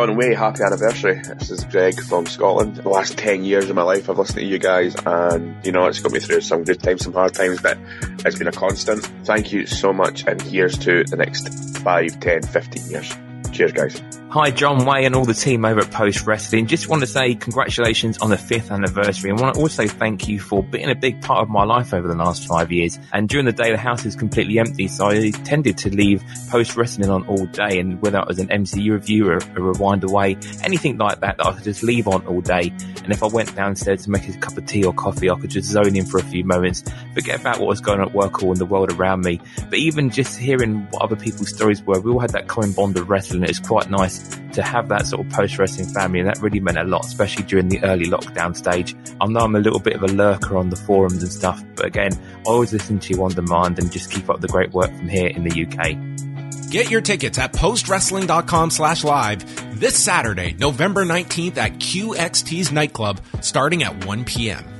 John Wai, happy anniversary. This is Greg from Scotland. The last 10 years of my life I've listened to you guys and you know, it's got me through some good times, some hard times, but it's been a constant. Thank you so much and here's to the next 5, 10, 15 years. Cheers guys. Hi, John Wai and all the team over at Post Wrestling. Just want to say congratulations on the fifth anniversary and want to also thank you for being a big part of my life over the last five years. And during the day, the house is completely empty, so I tended to leave Post Wrestling on all day. And whether it was an MCU review or a rewind away, anything like that, that I could just leave on all day. And if I went downstairs to make a cup of tea or coffee, I could just zone in for a few moments, forget about what was going on at work or in the world around me. But even just hearing what other people's stories were, we all had that common bond of wrestling. It was quite nice to have that sort of post wrestling family, and that really meant a lot, especially during the early lockdown stage. I know I'm a little bit of a lurker on the forums and stuff, but again, I always listen to you on demand and just keep up the great work from here in the UK. Get your tickets at postwrestling.com slash live this Saturday, November 19th at QXT's nightclub starting at 1 p.m.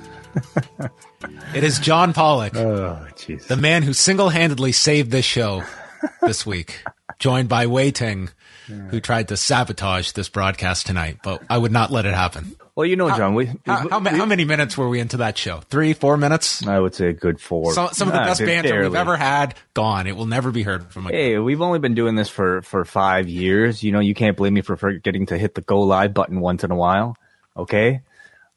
it is John Pollock, Oh, jeez. the man who single-handedly saved this show this week, joined by Wai Ting, who tried to sabotage this broadcast tonight, but I would not let it happen. Well, you know, John, we, How, how, ma- how many minutes were we into that show? Three, four minutes? I would say a good four. So, some of the Ah, best banter barely. we've ever had gone. It will never be heard from again. Hey, we've only been doing this for for five years. You know, you can't blame me for forgetting to hit the go live button once in a while. Okay,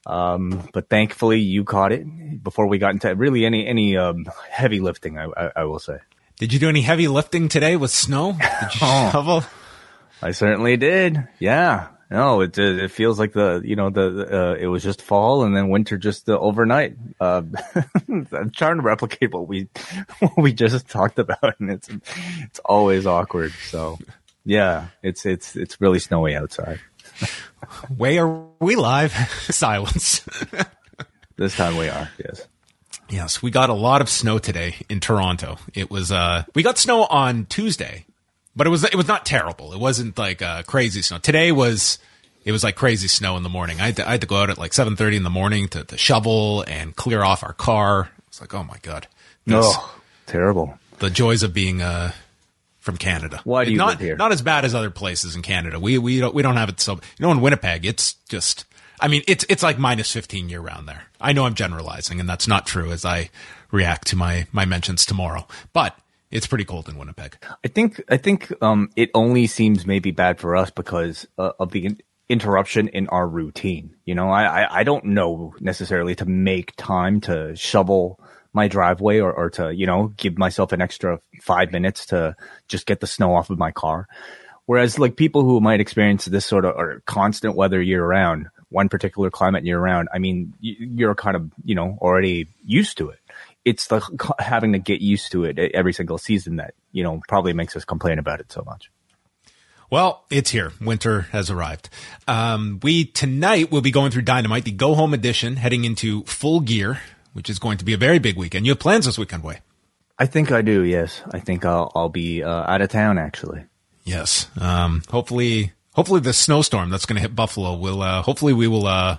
um, but thankfully you caught it before we got into really any any um, heavy lifting. I, I, I will say Did you do any heavy lifting today with snow? Did you Oh. shovel? I certainly did. Yeah. No, it it feels like the you know the uh, it was just fall and then winter just uh, overnight. Uh, I'm trying to replicate what we what we just talked about, and it's it's always awkward. So yeah, it's it's it's really snowy outside. Wai are we live? Silence. This time we are. Yes. Yes, we got a lot of snow today in Toronto. It was uh we got snow on Tuesday, but it was it was not terrible. It wasn't like uh crazy snow. Today was it was like crazy snow in the morning. I had to, I had to go out at like 7:30 in the morning to, to shovel and clear off our car. It's like, "Oh my god." This- Oh, terrible. the joys of being uh from Canada. Why do you not not as bad as other places in Canada. We we don't we don't have it so you know in Winnipeg it's just I mean it's it's like minus 15 year round there. I know I'm generalizing and that's not true as I react to my my mentions tomorrow. But it's pretty cold in Winnipeg. I think I think um, it only seems maybe bad for us because uh, of the in- interruption in our routine. You know, I, I I don't know necessarily to make time to shovel my driveway or, or to you know give myself an extra five minutes to just get the snow off of my car. Whereas like people who might experience this sort of or constant weather year round, one particular climate year round, I mean, you're kind of you know already used to it. It's the having to get used to it every single season that you know probably makes us complain about it so much. Well, it's here. Winter has arrived. Um, we tonight will be going through Dynamite, the go home edition, heading into full gear, which is going to be a very big weekend. You have plans this weekend, Wai? I think I do. Yes, I think I'll I'll be uh, out of town actually. Yes. Um, hopefully, hopefully the snowstorm that's going to hit Buffalo will. Uh, hopefully, we will uh,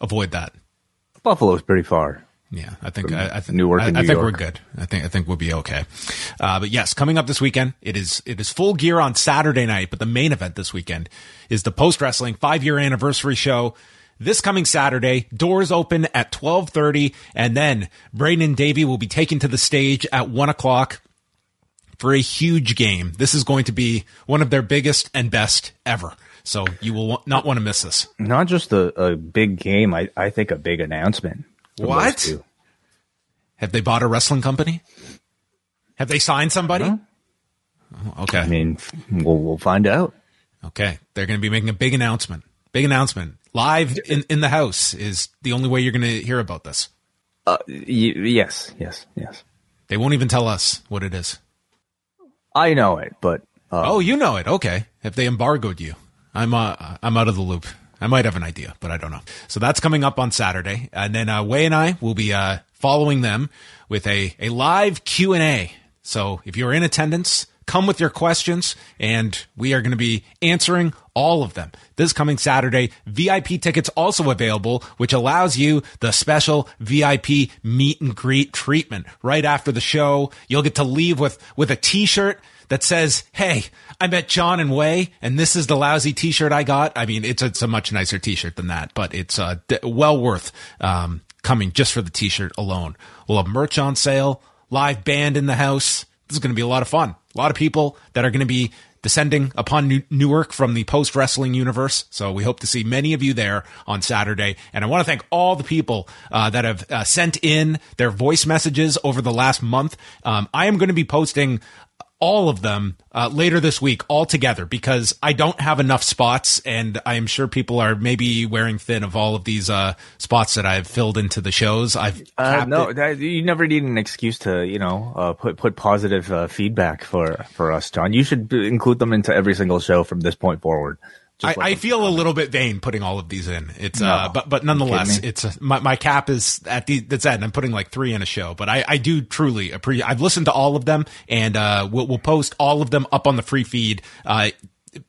avoid that. Buffalo's pretty far. Yeah, I think I, I think Newark I, I think York. we're good. I think I think we'll be okay. Uh, but yes, coming up this weekend, it is it is full gear on Saturday night. But the main event this weekend is the post wrestling five year anniversary show. This coming Saturday, doors open at twelve thirty, and then Braden and Davey will be taken to the stage at one o'clock for a huge game. This is going to be one of their biggest and best ever. So you will not want to miss this. Not just a, a big game. I, I think a big announcement. What? Have they bought a wrestling company? Have they signed somebody? Oh, okay. I mean, we'll, we'll find out. Okay. They're going to be making a big announcement. Big announcement. Live in, in the house is the only way you're going to hear about this. Uh, y- yes, yes, yes. They won't even tell us what it is. I know it, but uh, Oh, you know it. Okay. If they embargoed you, I'm, uh, I'm out of the loop. I might have an idea, but I don't know. So that's coming up on Saturday. And then, uh, Wai and I will be, uh, following them with a, a live Q and A. So if you're in attendance, come with your questions and we are going to be answering all of them. This coming Saturday, VIP tickets also available, which allows you the special VIP meet and greet treatment right after the show. You'll get to leave with, with a t-shirt that says, Hey, I met John and Wai and this is the lousy t-shirt I got. I mean, it's, it's a much nicer t-shirt than that, but it's, uh, d- well worth, um, coming just for the t-shirt alone. We'll have merch on sale, live band in the house. This is going to be a lot of fun. A lot of people that are going to be descending upon New- Newark from the post wrestling universe. So we hope to see many of you there on Saturday. And I want to thank all the people uh, that have uh, sent in their voice messages over the last month. Um, I am going to be posting all of them uh, later this week all together because I don't have enough spots and I am sure people are maybe wearing thin of all of these uh, spots that I've filled into the shows. I've uh, no, that, you never need an excuse to you know uh, put put positive uh, feedback for for us, John. You should include them into every single show from this point forward. I, I feel a little bit vain putting all of these in. It's uh, but but nonetheless, it's uh my my cap is at the that's it. I'm putting like three in a show, but I I do truly appreciate. I've listened to all of them, and uh, we'll we'll post all of them up on the free feed. Uh,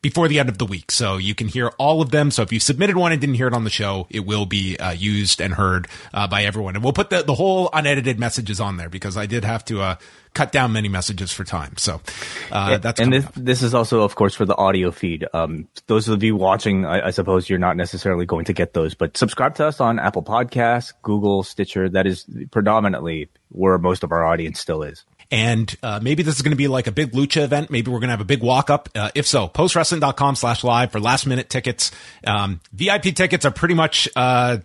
before the end of the week, so you can hear all of them. So if you submitted one and didn't hear it on the show, it will be uh, used and heard uh, by everyone. And we'll put the, the whole unedited messages on there because I did have to uh, cut down many messages for time. So uh, that's and this up. this is also, of course, for the audio feed. Um, those of you watching, I, I suppose you're not necessarily going to get those, but subscribe to us on Apple Podcasts, Google, Stitcher. That is predominantly where most of our audience still is. And uh, maybe this is going to be like a big lucha event. Maybe we're going to have a big walk up. Uh, if so, postwrestling.com slash live for last minute tickets. Um, VIP tickets are pretty much uh,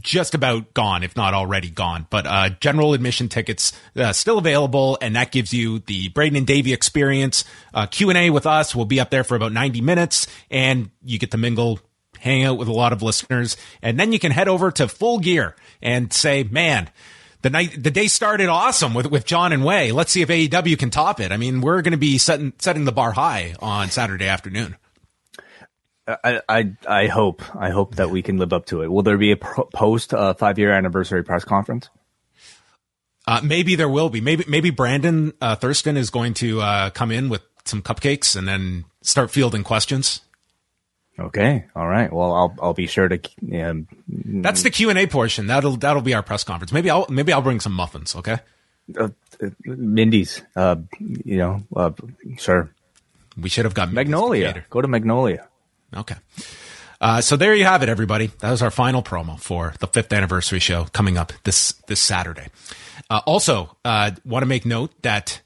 just about gone, if not already gone. But uh, general admission tickets uh, still available, and that gives you the Braden and Davey experience. Uh, Q and A with us will be up there for about ninety minutes, and you get to mingle hang out with a lot of listeners, and then you can head over to Full Gear and say, "Man, the night, the day started awesome with with John and Wai. Let's see if AEW can top it." I mean, we're going to be setting setting the bar high on Saturday afternoon. I, I I hope I hope that we can live up to it. Will there be a pro- post uh, five year anniversary press conference? Uh, maybe there will be. Maybe maybe Brandon uh, Thurston is going to uh, come in with some cupcakes and then start fielding questions. Okay, all right. Well, I'll I'll be sure to. Um, That's the Q and A portion. That'll that'll be our press conference. Maybe I'll maybe I'll bring some muffins. Okay. uh, uh, Mindy's, uh, you know, uh, sure. We should have got Magnolia. Go to Magnolia. Okay. Uh, so there you have it, everybody. That was our final promo for the fifth anniversary show coming up this this Saturday. Uh, also, uh, want to make note that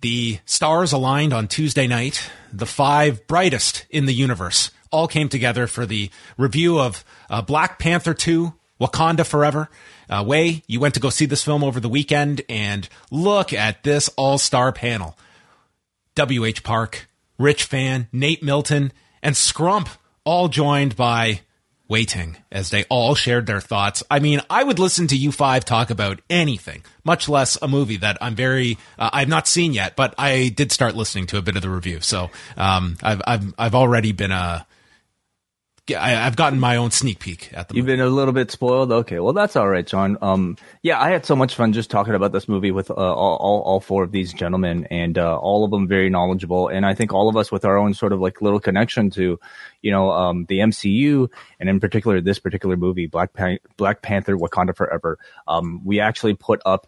the stars aligned on Tuesday night. The five brightest in the universe all came together for the review of uh, Black Panther 2, Wakanda Forever. Uh, Wai, you went to go see this film over the weekend, and look at this all star panel. W.H. Park, Rich Fann, Nate Milton, and Scrump, all joined by Wai Ting as they all shared their thoughts. I mean, I would listen to you five talk about anything, much less a movie that I'm very, uh, I've not seen yet, but I did start listening to a bit of the review. So, um, I've, I've, I've already been, uh, I, have gotten my own sneak peek at the. You've been a little bit spoiled. Okay, well that's all right, John. Um, yeah, I had so much fun just talking about this movie with uh, all, all, all four of these gentlemen, and uh, all of them very knowledgeable, and I think all of us with our own sort of like little connection to, you know, um, the MCU, and in particular this particular movie, Black Pan- Black Panther: Wakanda Forever. Um, we actually put up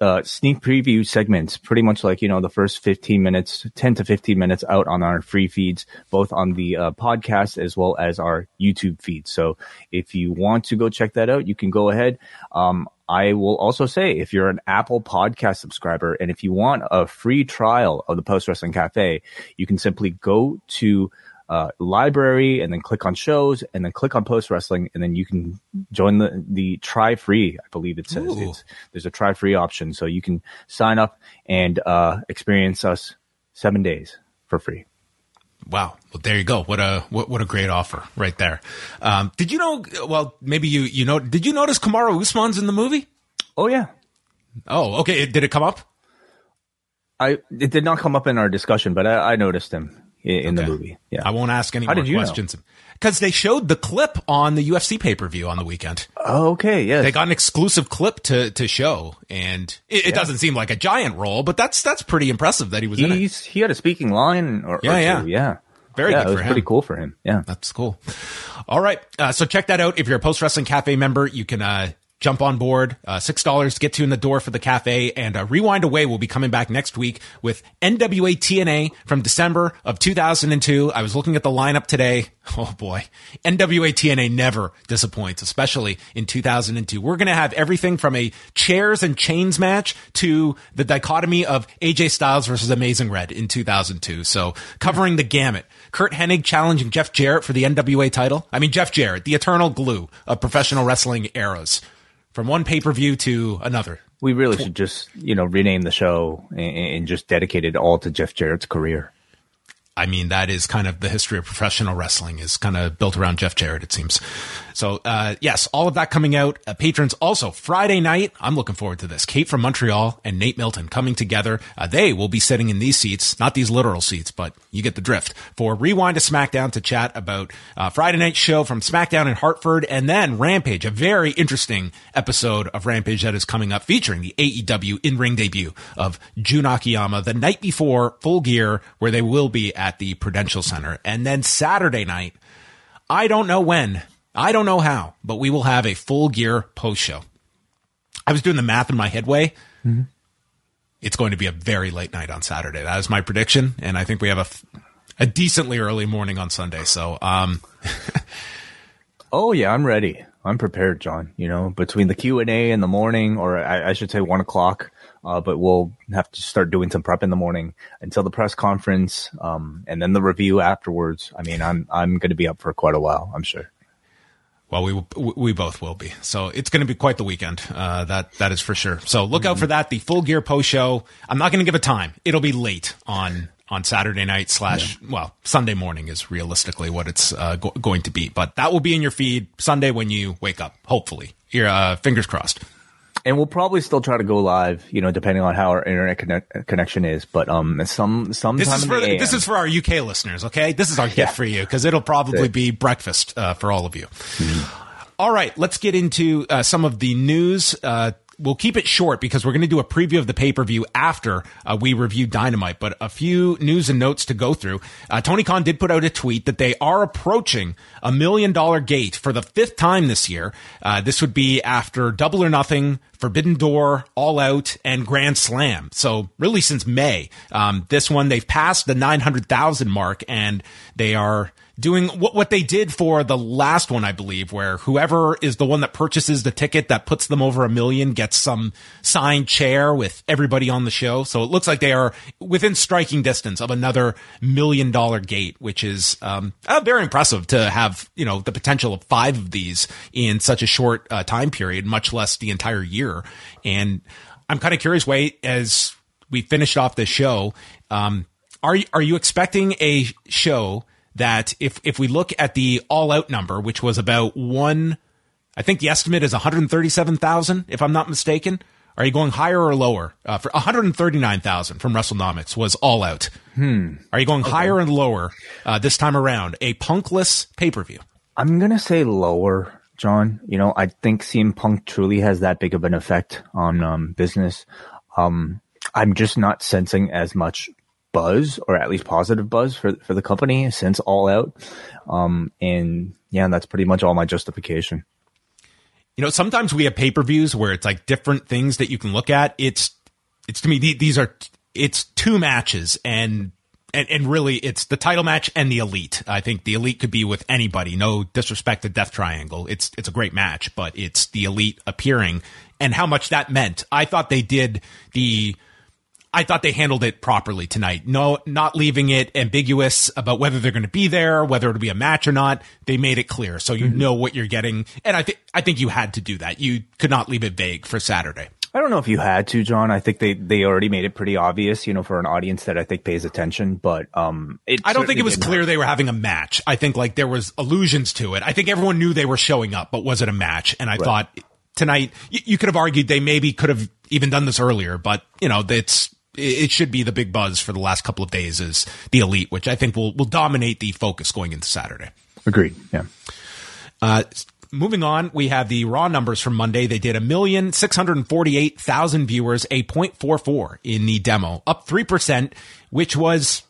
uh, sneak preview segments, pretty much like, you know, the first 15 minutes, 10 to 15 minutes out on our free feeds, both on the uh, podcast as well as our YouTube feed. So if you want to go check that out, you can go ahead. Um, I will also say if you're an Apple podcast subscriber and if you want a free trial of the Post Wrestling Cafe, you can simply go to uh, library and then click on shows and then click on post wrestling and then you can join the the try free i believe it says it's, there's a try free option so you can sign up and uh, experience us seven days for free Wow. Well, there you go. What a what, what a great offer right there. Um, did you know? Well, maybe you you know. Did you notice Kamaru Usman's in the movie? oh yeah Oh, okay. Did it come up? i it did not come up in our discussion but i, I noticed him in, in the movie yeah I won't ask any How more questions because they showed the clip on the UFC pay per view on the weekend. oh, okay yes They got an exclusive clip to to show, and it, it doesn't seem like a giant role, but that's that's pretty impressive that he was in it. He's, he had a speaking line or, or Yeah, yeah. two, yeah Very yeah, good it was for pretty cool for him yeah That's cool. All right. Uh, so check that out. If you're a Post Wrestling Cafe member, you can uh, jump on board. Uh, $6 to get you in the door for the cafe. And uh, Rewind Away will be coming back next week with NWA TNA from December of 2002. I was looking at the lineup today. Oh boy. NWA TNA never disappoints, especially in 2002. We're going to have everything from a chairs and chains match to the dichotomy of AJ Styles versus Amazing Red in 2002. So covering the gamut. Curt Hennig challenging Jeff Jarrett for the NWA title. I mean, Jeff Jarrett, the eternal glue of professional wrestling eras. From one pay per view to another. we really should just you know rename the show and, and just dedicate it all to jeff jarrett's career I mean, that is kind of the history of professional wrestling is kind of built around Jeff Jarrett, it seems. So, uh, yes, all of that coming out. Uh, patrons also Friday night. I'm looking forward to this. Kate from Montreal and Nate Milton coming together. Uh, they will be sitting in these seats, not these literal seats, but you get the drift for Rewind to SmackDown to chat about uh, Friday night show from SmackDown in Hartford and then Rampage, a very interesting episode of Rampage that is coming up featuring the AEW in ring debut of Jun Akiyama the night before Full Gear, where they will be at the Prudential Center. And then Saturday night, I don't know when, I don't know how, but we will have a Full Gear post show. I was doing the math in my headway. It's going to be a very late night on Saturday. That is my prediction, and I think we have a, a decently early morning on Sunday. So, um, Oh yeah, I'm ready. I'm prepared, John. You know, between the Q and A in the morning, or I, I should say one o'clock. Uh, but we'll have to start doing some prep in the morning until the press conference, um, and then the review afterwards. I mean, I'm I'm going to be up for quite a while. I'm sure. Well, we we both will be. So it's going to be quite the weekend. Uh, that that is for sure. So look out for that. The full gear post show. I'm not going to give a time. It'll be late on on Saturday night slash well Sunday morning is realistically what it's uh, go- going to be. But that will be in your feed Sunday when you wake up. Hopefully, your uh, fingers crossed. And we'll probably still try to go live, you know, depending on how our internet connect- connection is. But um, some sometime This is for this is for our UK listeners. Okay, this is our gift Yeah. for you because it'll probably be breakfast uh, for all of you. All right, let's get into uh, some of the news. Uh, we'll keep it short because we're going to do a preview of the pay per view after uh, we review Dynamite. But a few news and notes to go through. Uh, Tony Khan did put out a tweet that they are approaching a million dollar gate for the fifth time this year. Uh, this would be after Double or Nothing, Forbidden Door, All Out, and Grand Slam. So really since May, um, this one they've passed the nine hundred thousand mark, and they are doing what, what they did for the last one, I believe, where whoever is the one that purchases the ticket that puts them over a million gets some signed chair with everybody on the show. So it looks like they are within striking distance of another million dollar gate, which is um, uh, very impressive to have, you know, the potential of five of these in such a short uh, time period, much less the entire year. And I'm kind of curious, Wait, as we finished off this show, um, are you, are you expecting a show that if if we look at the all out number, which was about one, I think the estimate is one hundred thirty seven thousand, if I'm not mistaken. Are you going higher or lower? Uh, for 139,000 from WrestleNomics was all out. Hmm. Are you going higher and lower uh, this time around? A punkless pay per view. I'm gonna say lower, John. You know, I think CM Punk truly has that big of an effect on um, business. Um, I'm just not sensing as much buzz, or at least positive buzz, for for the company since All Out. Um, and yeah, that's pretty much all my justification. You know, sometimes we have pay per views where it's like different things that you can look at. It's it's to me these are it's two matches and and, and really it's the title match and the elite. I think the elite could be with anybody. No disrespect to Death Triangle. It's it's a great match, but it's the elite appearing and how much that meant. I thought they did the I thought they handled it properly tonight. No, not leaving it ambiguous about whether they're going to be there, whether it'll be a match or not. They made it clear, so you mm-hmm. know what you're getting. And I think I think you had to do that. You could not leave it vague for Saturday. I don't know if you had to, John. I think they, they already made it pretty obvious, you know, for an audience that I think pays attention. But um, I don't think it was clear they were having a match. I think like there was allusions to it. I think everyone knew they were showing up, but was it a match? And I right. thought tonight you, you could have argued they maybe could have even done this earlier, but you know, it's it should be the big buzz for the last couple of days is the elite, which I think will will dominate the focus going into Saturday. Agreed. Yeah. Uh, moving on, we have the raw numbers from Monday. They did a million six hundred forty eight thousand viewers, a 0.44 in the demo, up three percent, which was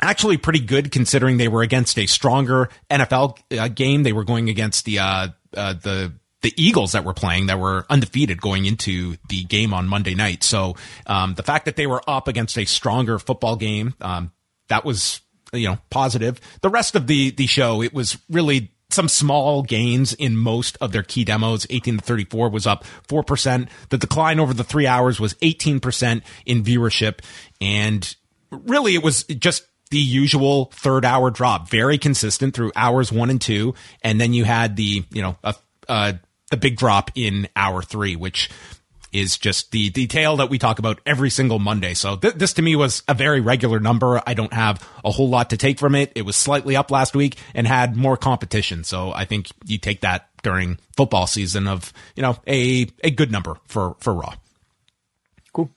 actually pretty good considering they were against a stronger NFL uh, game. They were going against the uh, uh, the the Eagles that were playing that were undefeated going into the game on Monday night. So um, the fact that they were up against a stronger football game, um, that was you know positive. The rest of the the show, it was really some small gains in most of their key demos. 18 to 34 was up 4%. The decline over the three hours was 18% in viewership. And really it was just the usual third hour drop, very consistent through hours one and two. And then you had the, you know, a, a the big drop in hour three, which is just the detail that we talk about every single Monday. So th- this to me was a very regular number. I don't have a whole lot to take from it. It was slightly up last week and had more competition. So I think you take that during football season of, you know, a, a good number for, for Raw. Cool.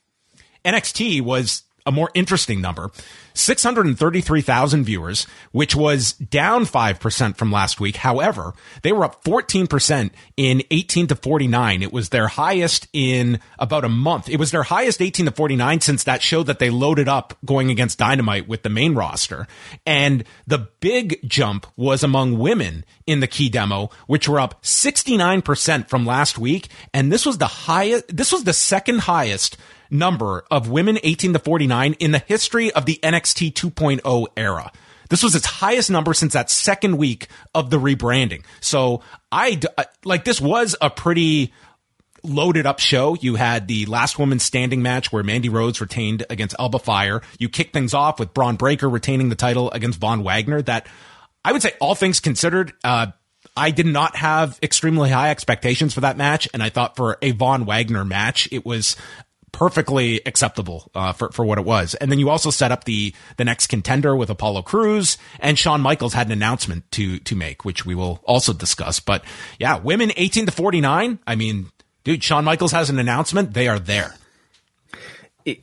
NXT was a more interesting number. 633,000 viewers, which was down 5% from last week. However, they were up 14% in 18 to 49. It was their highest in about a month. It was their highest 18 to 49 since that show that they loaded up going against Dynamite with the main roster. And the big jump was among women in the key demo, which were up 69% from last week. And this was the highest, this was the second highest number of women 18 to 49 in the history of the NXT 2.0 era. This was its highest number since that second week of the rebranding. So I like this was a pretty loaded up show. You had the last woman standing match where Mandy Rose retained against Alba Fyre. You kicked things off with Bron Breakker retaining the title against Von Wagner. That I would say all things considered, uh, I did not have extremely high expectations for that match, and I thought for a Von Wagner match, it was perfectly acceptable uh, for for what it was. And then you also set up the the next contender with Apollo Crews and Shawn Michaels had an announcement to to make, which we will also discuss. But yeah, women 18 to 49. I mean, dude, Shawn Michaels has an announcement. They are there. Do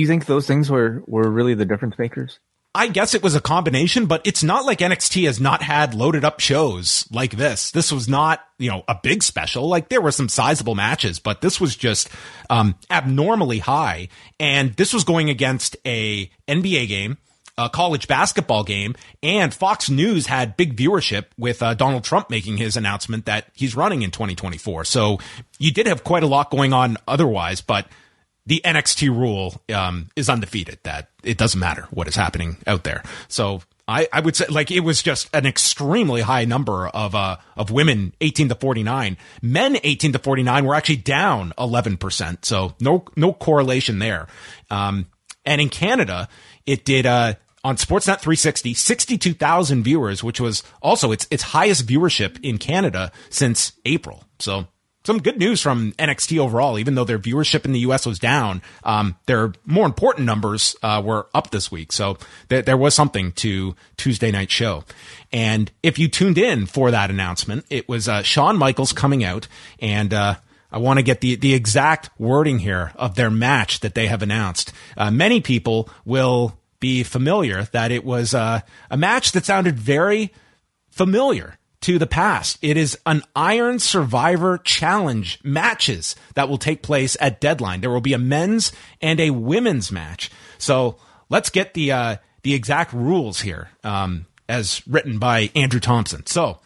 you think those things were were really the difference makers? I guess it was a combination, but it's not like NXT has not had loaded up shows like this. This was not, you know, a big special. Like there were some sizable matches, but this was just um, abnormally high. And this was going against a NBA game, a college basketball game, and Fox News had big viewership with uh, Donald Trump making his announcement that he's running in 2024. So you did have quite a lot going on otherwise, but the NXT rule um, is undefeated that it doesn't matter what is happening out there. So I, I would say like it was just an extremely high number of uh of women 18 to 49. Men 18 to 49 were actually down 11%. So no no correlation there. Um and in Canada it did uh on Sportsnet 360, 62,000 viewers, which was also its its highest viewership in Canada since April. So some good news from NXT overall, even though their viewership in the US was down. Um, their more important numbers uh, were up this week. So th- there was something to Tuesday night show. And if you tuned in for that announcement, it was uh, Shawn Michaels coming out and, uh, I want to get the, the exact wording here of their match that they have announced. Uh, many people will be familiar that it was uh, a match that sounded very familiar to the past. It is an Iron Survivor Challenge matches that will take place at Deadline. There will be a men's and a women's match. So let's get the uh, the exact rules here, um, as written by Andrew Thompson. So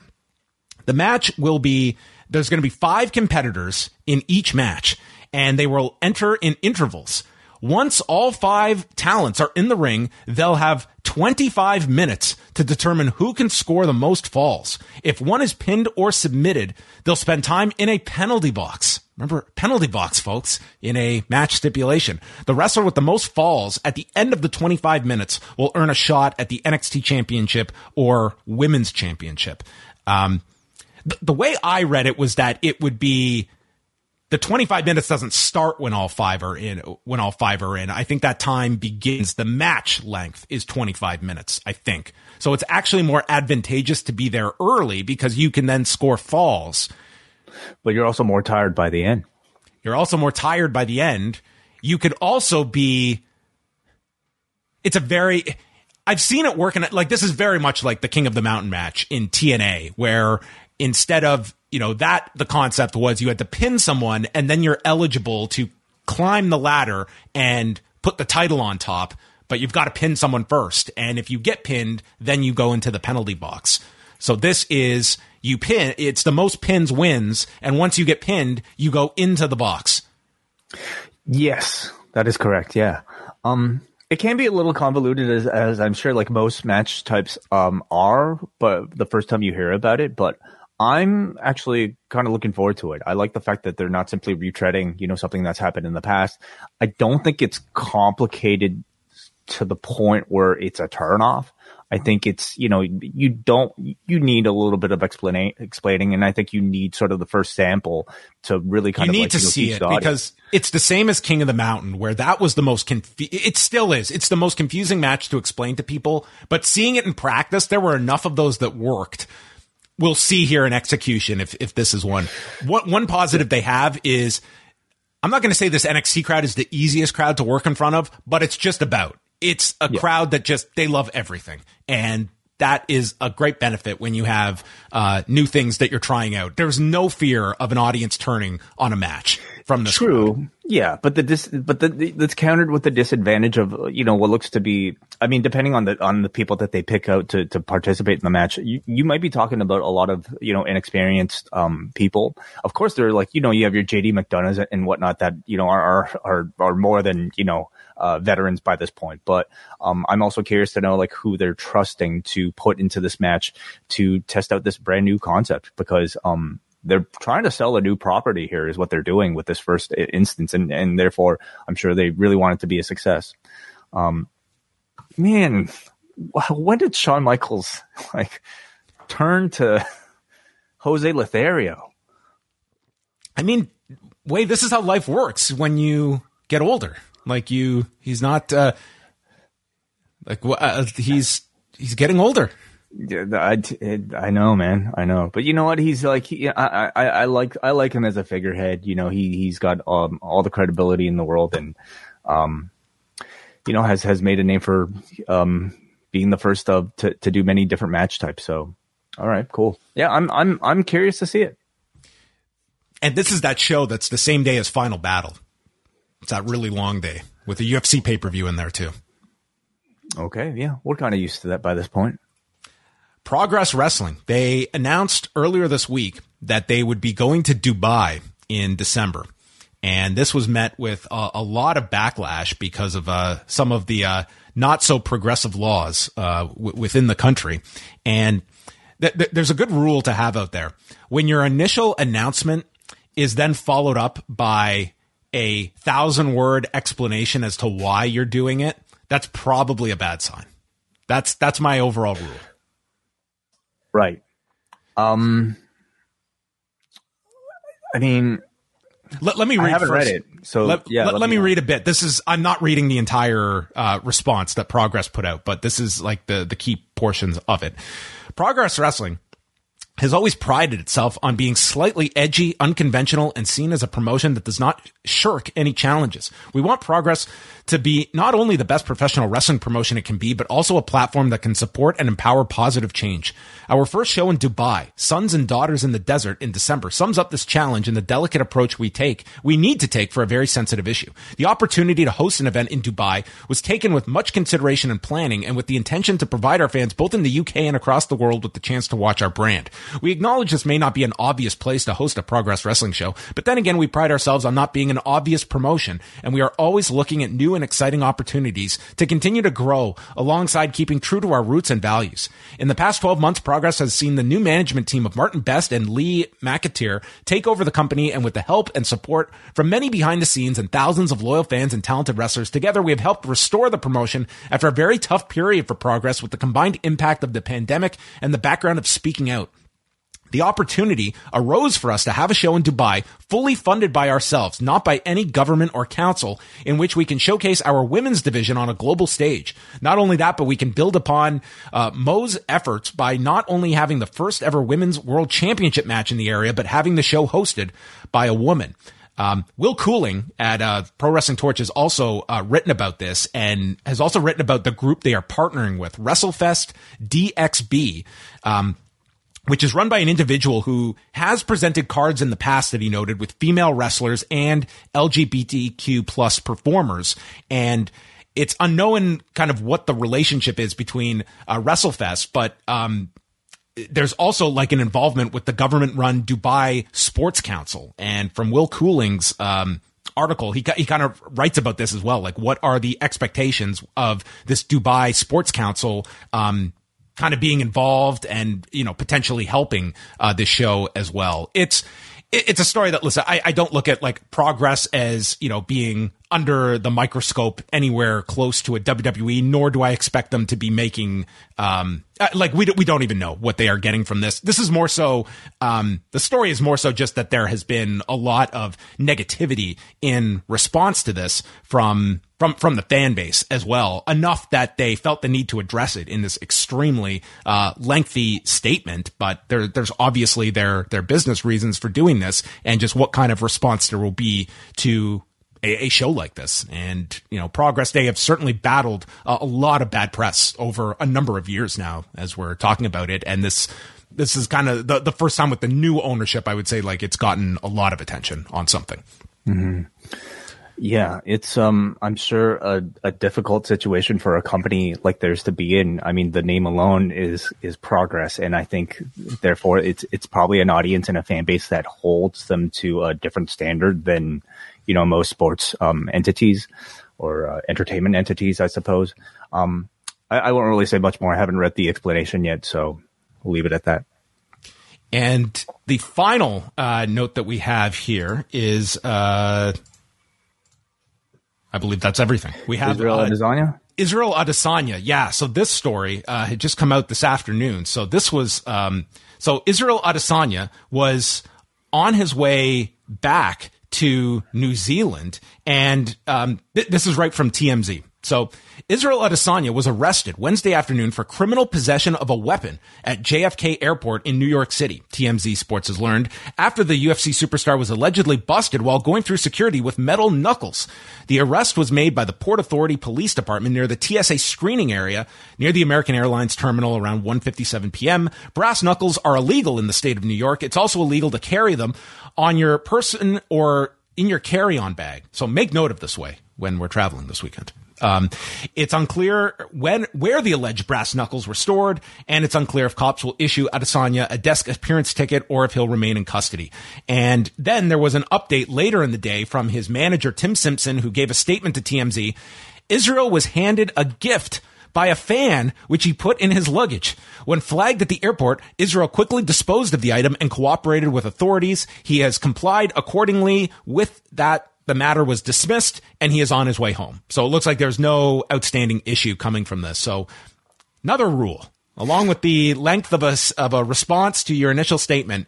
the match will be there's going to be five competitors in each match, and they will enter in intervals. Once all five talents are in the ring, they'll have 25 minutes to determine who can score the most falls. If one is pinned or submitted, they'll spend time in a penalty box. Remember, penalty box, folks, in a match stipulation. The wrestler with the most falls at the end of the 25 minutes will earn a shot at the NXT championship or women's championship. Um, th- the way I read it was that it would be the 25 minutes doesn't start when all five are in when all five are in. I think that time begins. The match length is 25 minutes i think. So it's actually more advantageous to be there early because you can then score falls. But you're also more tired by the end. you're also more tired by the end. You could also be it's a very I've seen it work in like this is very much like the King of the Mountain match in TNA where instead of you know that the concept was you had to pin someone and then you're eligible to climb the ladder and put the title on top but you've got to pin someone first and if you get pinned then you go into the penalty box so this is you pin it's the most pins wins and once you get pinned you go into the box Yes, that is correct. Yeah. Um, it can be a little convoluted as, as I'm sure like most match types, um, are, but the first time you hear about it, but I'm actually kind of looking forward to it. I like the fact that they're not simply retreading, you know, something that's happened in the past. I don't think it's complicated to the point where it's a turnoff. I think it's, you know, you don't, you need a little bit of explaining, explaining, and I think you need sort of the first sample to really kind you of need like, to you know, see it because it's the same as King of the Mountain, where that was the most confu- It still is. It's the most confusing match to explain to people. But seeing it in practice, there were enough of those that worked. We'll see here in execution if if this is one. What one positive they have is I'm not going to say this NXT crowd is the easiest crowd to work in front of, but it's just about. It's a crowd that just they love everything, and that is a great benefit when you have uh, new things that you're trying out. There's no fear of an audience turning on a match from crowd. True. Yeah, but the dis- but the, the that's countered with the disadvantage of you know what looks to be. I mean, depending on the on the people that they pick out to to participate in the match, you you might be talking about a lot of you know inexperienced um people. Of course, they're like you know you have your JD McDonaghs and whatnot that you know are are are, are more than you know. Uh, veterans by this point, but um, I'm also curious to know like who they're trusting to put into this match to test out this brand new concept because um, they're trying to sell a new property here is what they're doing with this first instance. And and therefore i'm sure they really want it to be a success. Um man when did Shawn michaels like turn to jose lothario? I mean, wait, this is how life works when you get older. Like you, he's not uh, like uh, he's he's getting older. Yeah, I, I know, man. I know, but you know what? He's like, he, I, I, I like, I like him as a figurehead. You know, he, he's got um, all the credibility in the world, and um, you know, has has made a name for um being the first of to to do many different match types. So, all right, cool. Yeah, I'm, I'm, I'm curious to see it. And this is that show that's the same day as Final Battle. It's that really long day with a UFC pay per view in there too. Okay, yeah, we're kind of used to that by this point. Progress Wrestling. They announced earlier this week that they would be going to Dubai in December. And this was met with a, a lot of backlash because of uh, some of the uh, not so progressive laws uh, w- within the country. And th- th- there's a good rule to have out there. When your initial announcement is then followed up by a thousand word explanation as to why you're doing it, that's probably a bad sign. That's that's my overall rule. Right. Um. I mean, Let, let me I haven't first. read it, so let, yeah. let, let me know. read a bit. This is I'm not reading the entire uh, response that Progress put out, but this is like the the key portions of it. Progress Wrestling has always prided itself on being slightly edgy, unconventional, and seen as a promotion that does not shirk any challenges. We want Progress to be not only the best professional wrestling promotion it can be, but also a platform that can support and empower positive change. Our first show in Dubai, Sons and Daughters in the Desert in December, sums up this challenge and the delicate approach we take, we need to take for a very sensitive issue. The opportunity to host an event in Dubai was taken with much consideration and planning and with the intention to provide our fans both in the UK and across the world with the chance to watch our brand. We acknowledge this may not be an obvious place to host a progress wrestling show, but then again, we pride ourselves on not being an obvious promotion and we are always looking at new and exciting opportunities to continue to grow alongside keeping true to our roots and values. In the past 12 months, Progress has seen the new management team of Martin Best and Lee McAteer take over the company and with the help and support from many behind the scenes and thousands of loyal fans and talented wrestlers, together we have helped restore the promotion after a very tough period for Progress with the combined impact of the pandemic and the background of speaking out the opportunity arose for us to have a show in Dubai fully funded by ourselves, not by any government or council, in which we can showcase our women's division on a global stage. Not only that, but we can build upon uh, Mo's efforts by not only having the first ever women's world championship match in the area, but having the show hosted by a woman. Um, Will Cooling at uh, Pro Wrestling Torch has also uh, written about this and has also written about the group they are partnering with, WrestleFest DXB. Um, which is run by an individual who has presented cards in the past that he noted with female wrestlers and LGBTQ plus performers. And it's unknown kind of what the relationship is between uh, WrestleFest, but um, there's also like an involvement with the government run Dubai Sports Council. And from Will Cooling's um, article, he, he kind of writes about this as well. Like, what are the expectations of this Dubai Sports Council um, kind of being involved and you know potentially helping uh, this show as well. It's it's a story that listen, I, I don't look at like progress as you know being under the microscope anywhere close to a WWE, nor do I expect them to be making um uh, like we we don't even know what they are getting from this. This is more so um the story is more so just that there has been a lot of negativity in response to this from from from the fan base as well, enough that they felt the need to address it in this extremely uh, lengthy statement. But there, there's obviously their their business reasons for doing this, and just what kind of response there will be to a, a, show like this. And, you know, Progress Day have certainly battled uh, a lot of bad press over a number of years now as we're talking about it. And this, this is kind of the, the first time with the new ownership, I would say, like it's gotten a lot of attention on something. Mm-hmm. Yeah, it's um I'm sure a, a difficult situation for a company like theirs to be in. I mean, the name alone is is progress and I think therefore it's it's probably an audience and a fan base that holds them to a different standard than you know most sports um entities or uh, entertainment entities, I suppose. Um I, I won't really say much more. I haven't read the explanation yet, so we'll leave it at that. And the final uh, note that we have here is uh, I believe that's everything. We have Israel uh, Adesanya. Israel Adesanya, yeah. So this story uh, had just come out this afternoon. So this was um, so Israel Adesanya was on his way back to New Zealand, and um, th- this is right from TMZ. So Israel Adesanya was arrested Wednesday afternoon for criminal possession of a weapon at JFK Airport in New York City. TMZ Sports has learned after the UFC superstar was allegedly busted while going through security with metal knuckles. The arrest was made by the Port Authority Police Department near the TSA screening area near the American Airlines terminal around 1:57 p.m. Brass knuckles are illegal in the state of New York. It's also illegal to carry them on your person or in your carry-on bag. So make note of this way when we're traveling this weekend. Um, it's unclear when where the alleged brass knuckles were stored, and it's unclear if cops will issue Adesanya a desk appearance ticket or if he'll remain in custody. And then there was an update later in the day from his manager Tim Simpson, who gave a statement to TMZ. Israel was handed a gift by a fan, which he put in his luggage. When flagged at the airport, Israel quickly disposed of the item and cooperated with authorities. He has complied accordingly with that the matter was dismissed and he is on his way home. So it looks like there's no outstanding issue coming from this. So another rule, along with the length of a, of a response to your initial statement,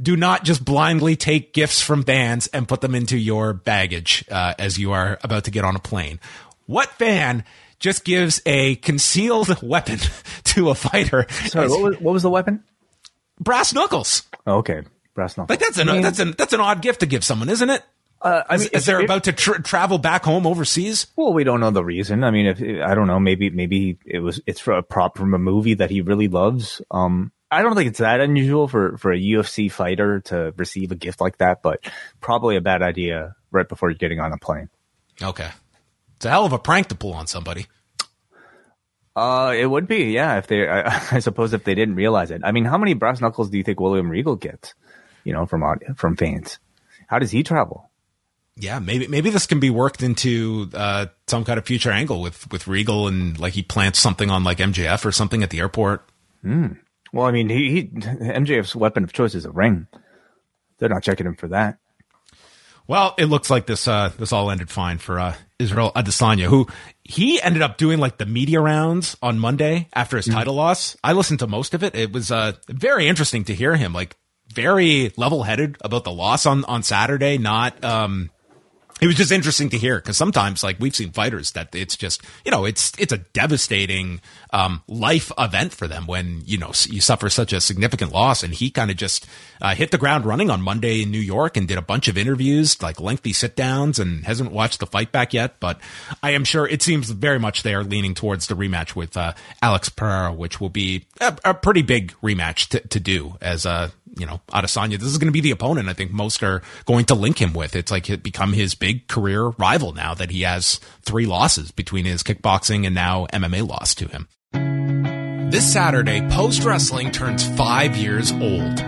do not just blindly take gifts from fans and put them into your baggage uh, as you are about to get on a plane. What fan just gives a concealed weapon to a fighter? Sorry, what was, what was the weapon? Brass knuckles. Oh, okay, brass knuckles. Like that's an I mean, that's an that's an odd gift to give someone, isn't it? Uh, I Is, mean, if- they're if- about to tr- travel back home overseas? Well, we don't know the reason. I mean, if I don't know, maybe maybe it was it's for a prop from a movie that he really loves. Um, I don't think it's that unusual for for a UFC fighter to receive a gift like that, but probably a bad idea right before you're getting on a plane. Okay. It's a hell of a prank to pull on somebody. Uh, it would be, yeah. If they, I, I suppose, if they didn't realize it. I mean, how many brass knuckles do you think William Regal gets? You know, from from fans. How does he travel? Yeah, maybe maybe this can be worked into uh, some kind of future angle with with Regal and like he plants something on like MJF or something at the airport. Well, I mean, he, he MJF's weapon of choice is a ring. They're not checking him for that. Well, it looks like this uh, this all ended fine for uh, Israel Adesanya, who he ended up doing like the media rounds on Monday after his title loss. I listened to most of it. It was uh, very interesting to hear him like very level headed about the loss on on Saturday. Not um, it was just interesting to hear because sometimes like we've seen fighters that it's just you know it's it's a devastating um, life event for them when you know you suffer such a significant loss and he kind of just uh, hit the ground running on Monday in New York and did a bunch of interviews like lengthy sit downs and hasn't watched the fight back yet. But I am sure it seems very much they are leaning towards the rematch with uh, Alex Pereira which will be a, a pretty big rematch to, to do as uh you know, Adesanya, this is going to be the opponent I think most are going to link him with. It's like it become his big career rival now that he has three losses between his kickboxing and now MMA loss to him. This Saturday, Post Wrestling turns five years old.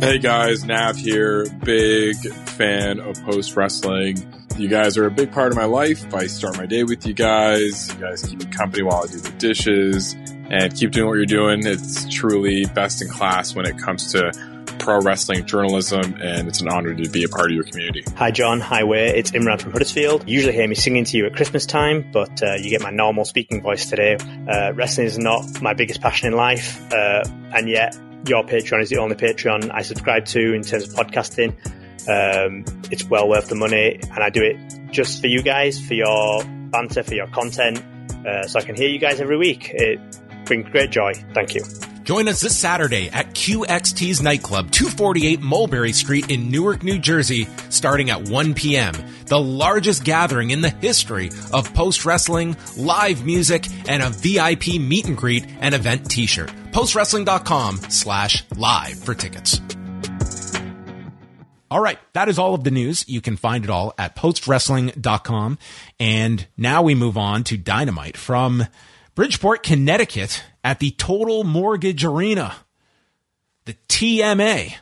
Hey guys, Nav here. Big fan of post wrestling. You guys are a big part of my life. I start my day with you guys. You guys keep me company while I do the dishes and keep doing what you're doing. It's truly best in class when it comes to pro wrestling journalism, and it's an honor to be a part of your community. Hi, John. Hi, Wai. It's Imran from Huddersfield. You usually hear me singing to you at Christmas time, but uh, you get my normal speaking voice today. Uh, wrestling is not my biggest passion in life, uh, and yet your Patreon is the only Patreon I subscribe to in terms of podcasting. Um, it's well worth the money, and I do it just for you guys, for your banter, for your content, uh, so I can hear you guys every week. It brings great joy. Thank you. Join us this Saturday at QXT's nightclub, 248 Mulberry Street in Newark, New Jersey, starting at 1 p.m. The largest gathering in the history of post wrestling, live music, and a VIP meet and greet and event t-shirt. Postwrestling.com slash live for tickets. All right, that is all of the news. You can find it all at postwrestling.com. And now we move on to Dynamite from Bridgeport, Connecticut at the Total Mortgage Arena, the TMA.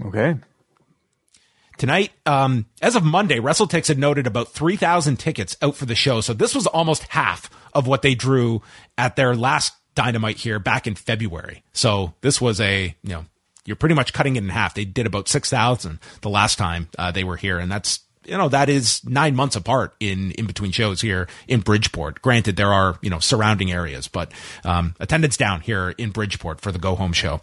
Okay. Tonight, um, as of Monday, WrestleTix had noted about 3,000 tickets out for the show. So this was almost half of what they drew at their last Dynamite here back in February. So this was a, you know, you're pretty much cutting it in half. They did about 6,000 the last time uh, they were here. And that's, you know, that is nine months apart in, in between shows here in Bridgeport. Granted, there are, you know, surrounding areas, but, um, attendance down here in Bridgeport for the go home show.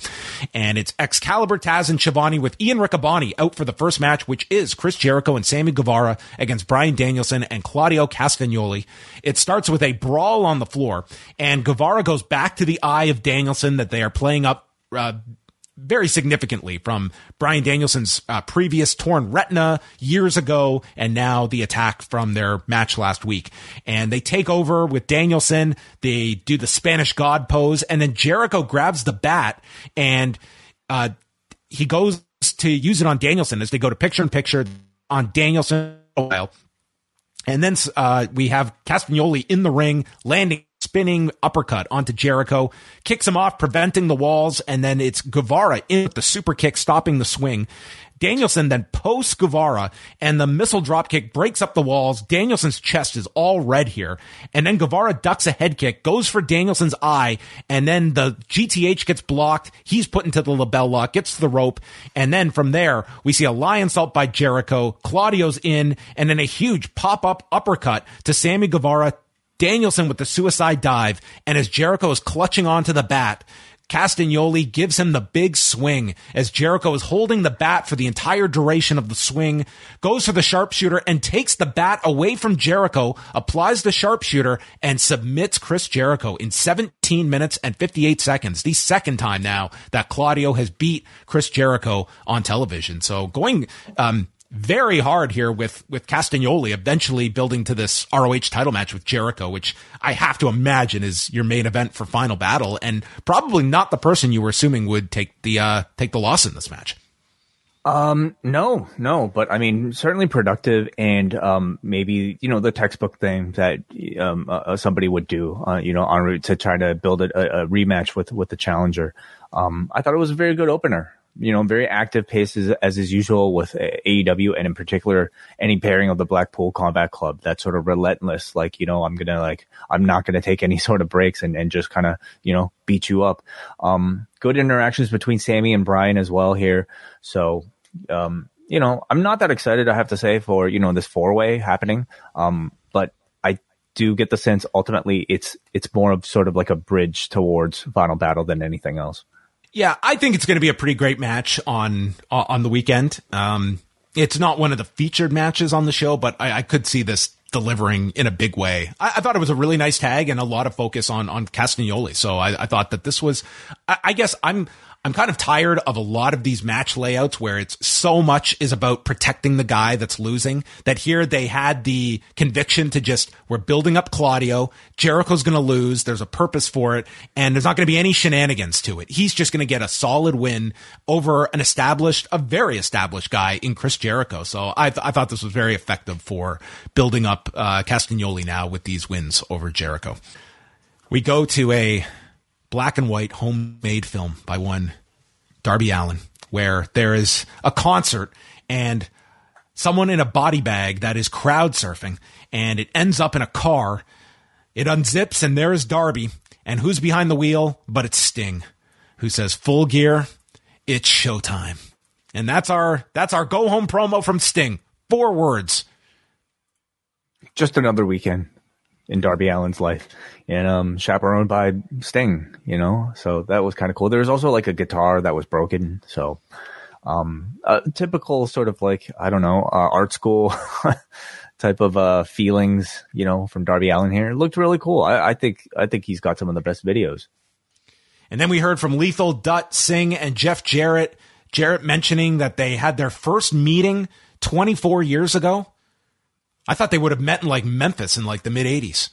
And it's Excalibur, Taz, and Schiavone with Ian Riccaboni out for the first match, which is Chris Jericho and Sammy Guevara against Brian Danielson and Claudio Castagnoli. It starts with a brawl on the floor and Guevara goes back to the eye of Danielson that they are playing up, uh, very significantly from Brian Danielson's uh, previous torn retina years ago, and now the attack from their match last week. And they take over with Danielson. They do the Spanish God pose, and then Jericho grabs the bat and uh, he goes to use it on Danielson as they go to picture in picture on Danielson. And then uh, we have Castagnoli in the ring, landing, spinning uppercut onto Jericho, kicks him off, preventing the walls, and then it's Guevara in with the super kick, stopping the swing. Danielson then posts Guevara, and the missile drop kick breaks up the walls. Danielson's chest is all red here. And then Guevara ducks a head kick, goes for Danielson's eye, and then the GTH gets blocked. He's put into the LeBell lock, gets the rope. And then from there, we see a Lionsault by Jericho. Claudio's in, and then a huge pop up uppercut to Sammy Guevara. Danielson with the suicide dive. And as Jericho is clutching onto the bat, Castagnoli gives him the big swing as Jericho is holding the bat for the entire duration of the swing, goes for the sharpshooter and takes the bat away from Jericho, applies the sharpshooter and submits Chris Jericho in 17 minutes and 58 seconds. The second time now that Claudio has beat Chris Jericho on television. So going, um, very hard here with with Castagnoli eventually building to this ROH title match with Jericho, which I have to imagine is your main event for Final Battle, and probably not the person you were assuming would take the uh, take the loss in this match. Um, no, no, but I mean, certainly productive and, um, maybe, you know, the textbook thing that, um, uh, somebody would do, uh, you know, en route to try to build a, a rematch with, with the challenger. Um, I thought it was a very good opener you know, very active paces as is usual with AEW and in particular any pairing of the Blackpool Combat Club. That sort of relentless, like, you know, I'm going to like, I'm not going to take any sort of breaks and, and just kind of, you know, beat you up. Um, good interactions between Sammy and Brian as well here. So, um, you know, I'm not that excited, I have to say, for, you know, this four way happening. Um, but I do get the sense ultimately it's, it's more of sort of like a bridge towards final battle than anything else. Yeah, I think it's going to be a pretty great match on on the weekend. Um, it's not one of the featured matches on the show, but I, I could see this delivering in a big way. I, I, thought it was a really nice tag and a lot of focus on on Castagnoli. So I, I thought that this was. I guess I'm I'm kind of tired of a lot of these match layouts where it's so much is about protecting the guy that's losing that here they had the conviction to just, we're building up Claudio. Jericho's going to lose. There's a purpose for it and there's not going to be any shenanigans to it. He's just going to get a solid win over an established, a very established guy in Chris Jericho. So I, th- I thought this was very effective for building up, uh, Castagnoli now with these wins over Jericho. We go to a black and white homemade film by one Darby Allin, where there is a concert and someone in a body bag that is crowd surfing and it ends up in a car. It unzips and there is Darby. And who's behind the wheel? But it's Sting, who says, full gear, it's showtime. And that's our, that's our go home promo from Sting. Four words. Just another weekend in Darby Allin's life and um, chaperoned by Sting, you know. So that was kind of cool. There was also like a guitar that was broken, so um, a typical sort of like I don't know uh, art school type of uh, feelings, you know, from Darby Allin here. It looked really cool. I, I think I think he's got some of the best videos. And then we heard from Lethal, Dutt, Singh, and Jeff Jarrett. Jarrett mentioning that they had their first meeting 24 years ago. I thought they would have met in like Memphis in like the mid 80s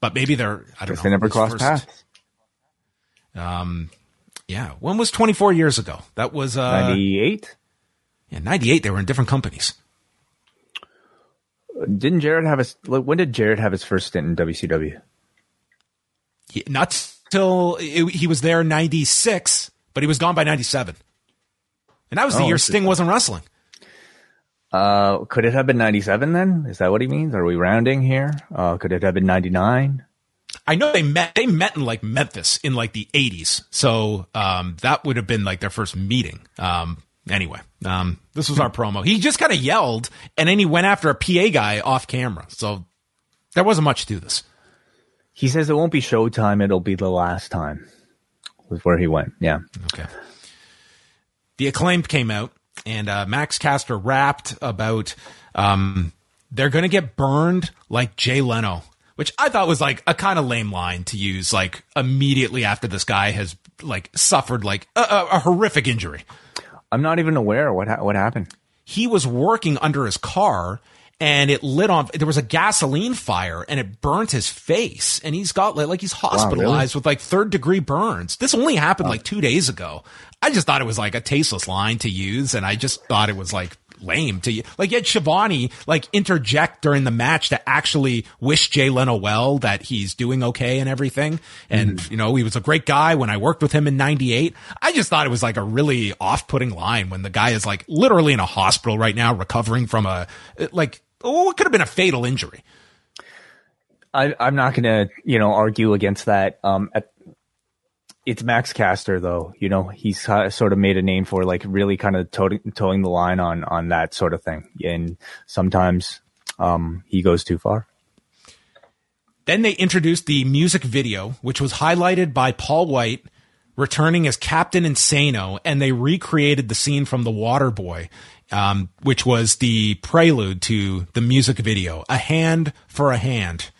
but maybe they're I don't know. They never crossed paths. Um, yeah. When was 24 years ago? That was uh, 98. Yeah, 98. They were in different companies. Didn't Jarrett have his? When did Jarrett have his first stint in WCW? Yeah, not till it, he was there 96, but he was gone by 97. And that was the oh, year Sting wasn't wrestling. Uh, could it have been 97 then? Is that what he means? Are we rounding here? Uh, could it have been 99? I know they met, they met in like Memphis in like the 80s. So, um, that would have been like their first meeting. Um, anyway, um, this was our promo. He just kind of yelled and then he went after a PA guy off camera. So there wasn't much to this. He says it won't be showtime. It'll be the last time was where he went. Yeah. Okay. The acclaimed came out and uh, Max Caster rapped about um, they're going to get burned like Jay Leno, which I thought was like a kind of lame line to use like immediately after this guy has like suffered like a, a, a horrific injury. I'm not even aware what ha- what happened. He was working under his car and it lit on there was a gasoline fire and it burnt his face and he's got like he's hospitalized wow, really? with like third degree burns this only happened oh. like two days ago i just thought it was like a tasteless line to use and i just thought it was like lame to you like yet Schiavone like interject during the match to actually wish Jay Leno well that he's doing okay and everything and mm. you know he was a great guy when I worked with him in 98 I just thought it was like a really off-putting line when the guy is like literally in a hospital right now recovering from a like oh, it could have been a fatal injury. I, am not going to, you know, argue against that. Um, at, it's Max Caster, though. You know, he's sort of made a name for like really kind of toting, towing the line on on that sort of thing, and sometimes um, he goes too far. Then they introduced the music video, which was highlighted by Paul White returning as Captain Insano, and they recreated the scene from The Water Boy, um, which was the prelude to the music video, "A Hand for a Hand."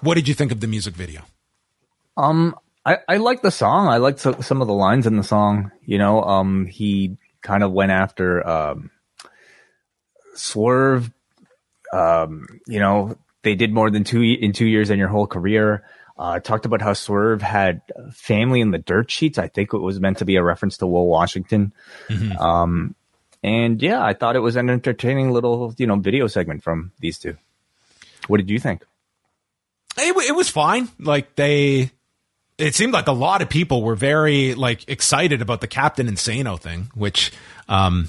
What did you think of the music video? Um, I, I like the song. I liked so, some of the lines in the song. You know, um, he kind of went after um, Swerve. Um, you know, they did more than two in two years in your whole career. Uh, talked about how Swerve had family in the dirt sheets. I think it was meant to be a reference to Will Washington. Mm-hmm. Um, and yeah, I thought it was an entertaining little, you know, video segment from these two. What did you think? It, it was fine. Like they, it seemed like a lot of people were very like excited about the Captain Insano thing, which, um,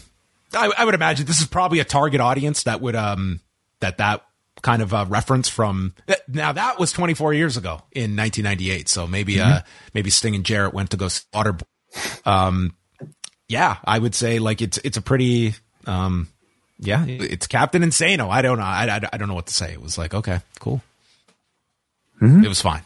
I, I would imagine this is probably a target audience that would, um, that that kind of a reference from now that was 24 years ago in 1998 so maybe mm-hmm. uh maybe sting and jarrett went to go slaughter um yeah i would say like it's it's a pretty um yeah it's captain insano i don't know i, I, I don't know what to say it was like okay cool mm-hmm. it was fine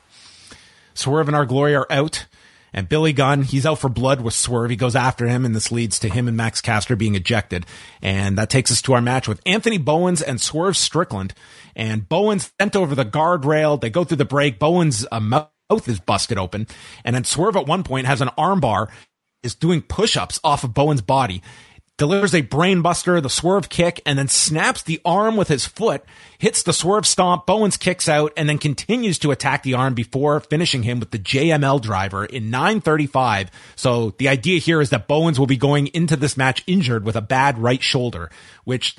Swerve In Our Glory are out and Billy Gunn, he's out for blood with Swerve. He goes after him, and this leads to him and Max Caster being ejected. And that takes us to our match with Anthony Bowens and Swerve Strickland. And Bowens bent over the guardrail. They go through the break. Bowens' uh, mouth is busted open. And then Swerve at one point has an armbar, is doing push ups off of Bowens' body delivers a brainbuster, the swerve kick, and then snaps the arm with his foot, hits the swerve stomp, Bowens kicks out, and then continues to attack the arm before finishing him with the JML driver in 935. So the idea here is that Bowens will be going into this match injured with a bad right shoulder, which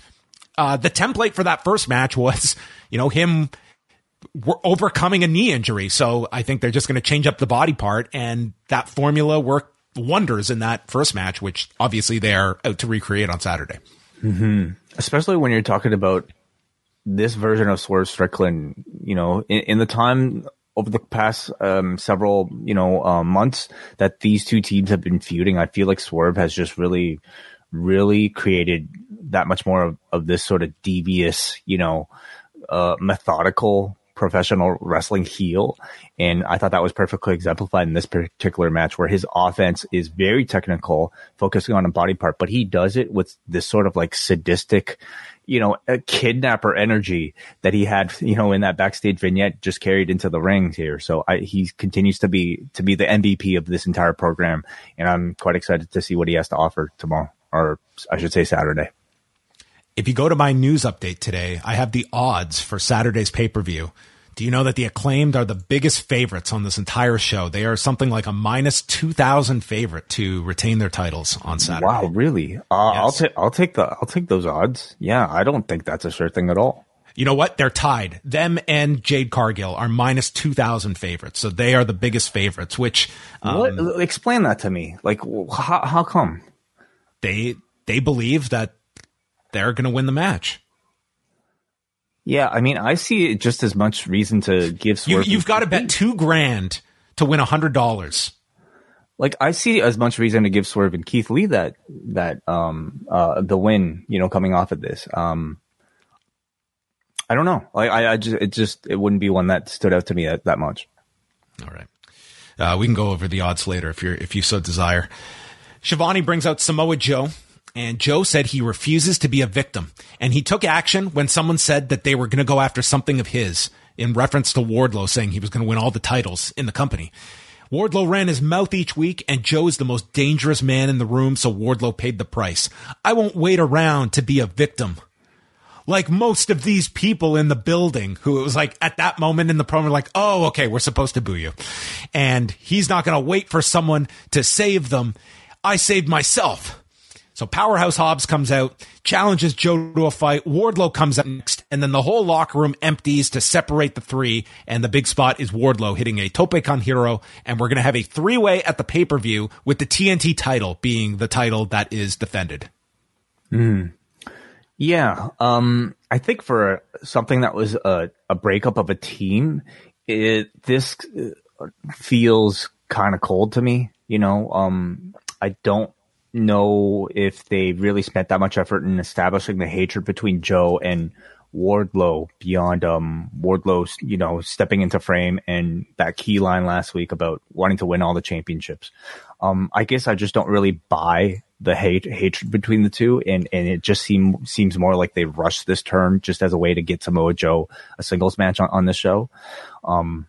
uh, the template for that first match was, you know, him overcoming a knee injury. So I think they're just going to change up the body part and that formula worked wonders in that first match, which obviously they are out to recreate on Saturday. Mm-hmm. Especially when you're talking about this version of Swerve Strickland, you know, in, in the time over the past um, several, you know, uh, months that these two teams have been feuding, I feel like Swerve has just really, really created that much more of, of this sort of devious, you know, uh, methodical professional wrestling heel. And I thought that was perfectly exemplified in this particular match where his offense is very technical, focusing on a body part, but he does it with this sort of like sadistic, you know, kidnapper energy that he had, you know, in that backstage vignette just carried into the rings here. So I, he continues to be, to be the MVP of this entire program. And I'm quite excited to see what he has to offer tomorrow, or I should say Saturday. If you go to my news update today, I have the odds for Saturday's pay per view. Do you know that the acclaimed are the biggest favorites on this entire show? They are something like a minus two thousand favorite to retain their titles on Saturday. Wow, really? Uh, yes. I'll take I'll take the I'll take those odds. Yeah, I don't think that's a sure thing at all. You know what? They're tied. Them and Jade Cargill are minus two thousand favorites, so they are the biggest favorites. Which um, what? Explain that to me. Like, how how come? They they believe that they're going to win the match. Yeah, I mean, I see just as much reason to give Swerve. You, have got to bet two grand to win a hundred dollars. Like I see as much reason to give Swerve and Keith Lee that that um uh the win, you know, coming off of this. Um I don't know. Like I, I just it just it wouldn't be one that stood out to me that, that much. All right. Uh, we can go over the odds later if you're if you so desire. Schiavone brings out Samoa Joe and Joe said he refuses to be a victim. And he took action when someone said that they were going to go after something of his in reference to Wardlow saying he was going to win all the titles in the company. Wardlow ran his mouth each week, and Joe is the most dangerous man in the room, so Wardlow paid the price. I won't wait around to be a victim. Like most of these people in the building who it was like at that moment in the promo, like, oh, okay, we're supposed to boo you. And he's not going to wait for someone to save them. I saved myself. So Powerhouse Hobbs comes out, challenges Joe to a fight. Wardlow comes out next, and then the whole locker room empties to separate the three. And the big spot is Wardlow hitting a tope con hilo. And we're going to have a three way at the pay per view with the TNT title being the title that is defended. Hmm. Yeah. Um, I think for something that was a, a breakup of a team, it, this uh, feels kind of cold to me. You know, um, I don't know if they really spent that much effort in establishing the hatred between Joe and Wardlow beyond um Wardlow, you know, stepping into frame and that key line last week about wanting to win all the championships. Um, I guess I just don't really buy the hate hatred between the two, and and it just seem seems more like they rushed this turn just as a way to get Samoa Joe a singles match on, on the show. Um,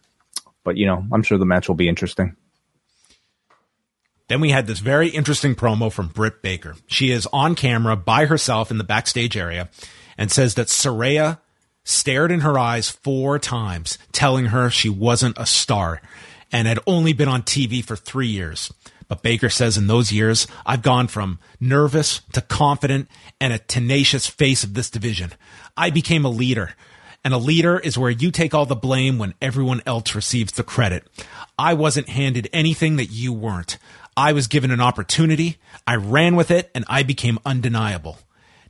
but you know, I'm sure the match will be interesting. Then we had this very interesting promo from Britt Baker. She is on camera by herself in the backstage area and says that Saraya stared in her eyes four times, telling her she wasn't a star and had only been on TV for three years. But Baker says in those years, I've gone from nervous to confident and a tenacious face of this division. I became a leader. And a leader is where you take all the blame when everyone else receives the credit. I wasn't handed anything that you weren't. I was given an opportunity, I ran with it, and I became undeniable.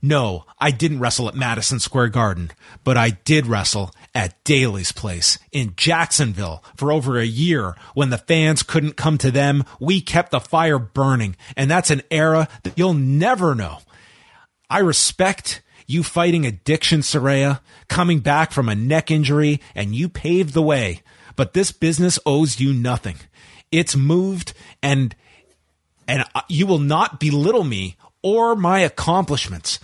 No, I didn't wrestle at Madison Square Garden, but I did wrestle at Daily's Place in Jacksonville for over a year when the fans couldn't come to them. We kept the fire burning, and that's an era that you'll never know. I respect you fighting addiction, Saraya, coming back from a neck injury, and you paved the way. But this business owes you nothing. It's moved and and you will not belittle me or my accomplishments.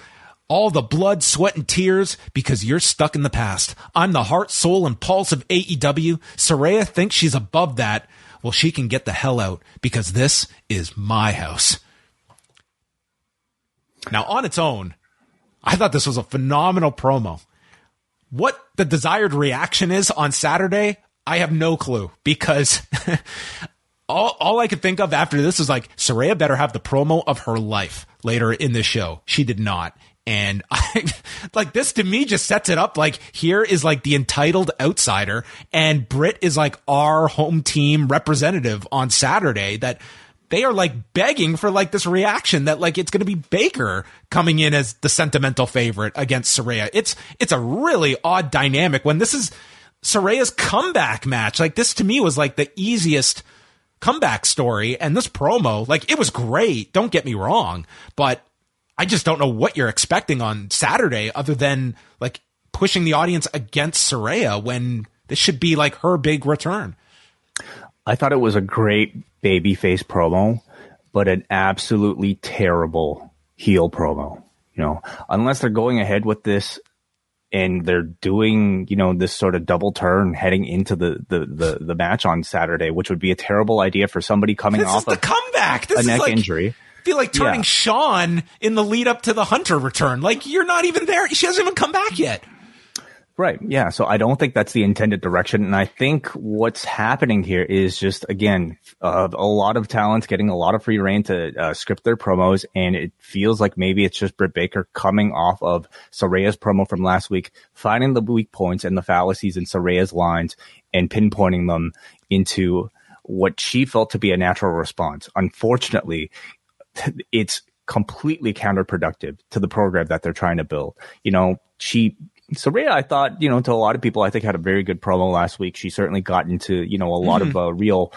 All the blood, sweat, and tears because you're stuck in the past. I'm the heart, soul, and pulse of AEW. Saraya thinks she's above that. Well, she can get the hell out because this is my house. Now, on its own, I thought this was a phenomenal promo. What the desired reaction is on Saturday, I have no clue because all, all I could think of after this is like, Saraya better have the promo of her life later in the show. She did not. And I, like this to me just sets it up like here is like the entitled outsider and Britt is like our home team representative on Saturday that they are like begging for like this reaction that like it's going to be Baker coming in as the sentimental favorite against Saraya. It's, it's a really odd dynamic when this is Saraya's comeback match. Like this to me was like the easiest comeback story. And this promo, like it was great. Don't get me wrong, but I just don't know what you're expecting on Saturday other than like pushing the audience against Saraya when this should be like her big return. I thought it was a great babyface promo, but an absolutely terrible heel promo. You know, unless they're going ahead with this and they're doing, you know, this sort of double turn heading into the, the, the, the match on Saturday, which would be a terrible idea for somebody coming this off of the comeback. This a neck like, injury. I feel like turning yeah. Shawn in the lead up to the Hunter return. Like you're not even there. She hasn't even come back yet. Right. Yeah. So I don't think that's the intended direction. And I think what's happening here is just, again, uh, a lot of talent getting a lot of free reign to uh, script their promos. And it feels like maybe it's just Britt Baker coming off of Saraya's promo from last week, finding the weak points and the fallacies in Saraya's lines and pinpointing them into what she felt to be a natural response. Unfortunately, it's completely counterproductive to the program that they're trying to build. You know, she Saraya, I thought, you know, to a lot of people, I think had a very good promo last week. She certainly got into, you know, a lot mm-hmm. of uh, real,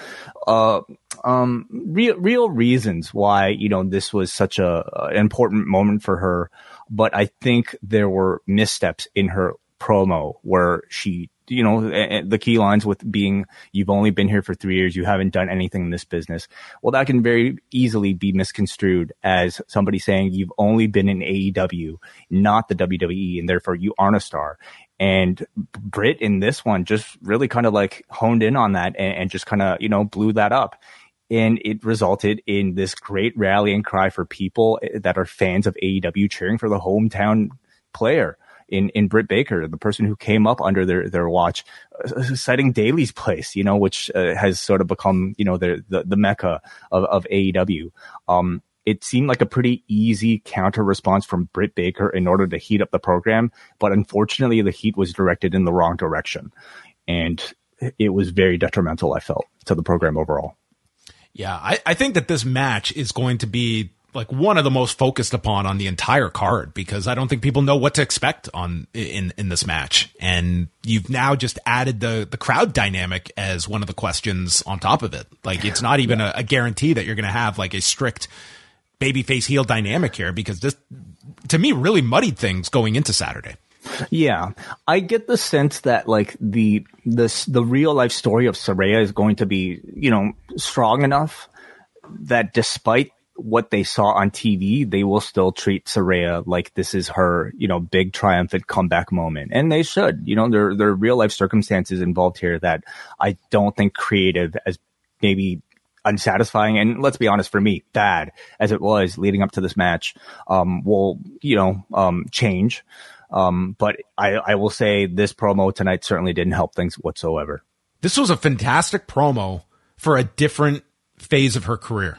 uh, um, real, real reasons why, you know, this was such a, an important moment for her. But I think there were missteps in her promo where she you know, the key lines with being, you've only been here for three years. You haven't done anything in this business. Well, that can very easily be misconstrued as somebody saying you've only been in AEW, not the WWE, and therefore you aren't a star. And Britt in this one just really kind of like honed in on that and, and just kind of, you know, blew that up and it resulted in this great rallying cry for people eh, that are fans of AEW cheering for the hometown player in in Britt Baker, the person who came up under their their watch, uh, citing Daily's Place, you know, which uh, has sort of become you know the the, the mecca of, of AEW. Um, it seemed like a pretty easy counter response from Britt Baker in order to heat up the program, but unfortunately, the heat was directed in the wrong direction, and it was very detrimental. I felt to the program overall. Yeah, I, I think that this match is going to be like one of the most focused upon on the entire card because I don't think people know what to expect on in in this match. And you've now just added the the crowd dynamic as one of the questions on top of it. Like it's not even a, a guarantee that you're going to have like a strict babyface heel dynamic here because this to me really muddied things going into Saturday. Yeah, I get the sense that like the this the real life story of Saraya is going to be you know strong enough that despite what they saw on TV, they will still treat Saraya like this is her, you know, big triumphant comeback moment. And they should, you know, there, there are real life circumstances involved here that I don't think creative as maybe unsatisfying. And let's be honest, for me, bad as it was leading up to this match, um, will, you know, um, change. Um, but I, I will say this promo tonight certainly didn't help things whatsoever. This was a fantastic promo for a different phase of her career.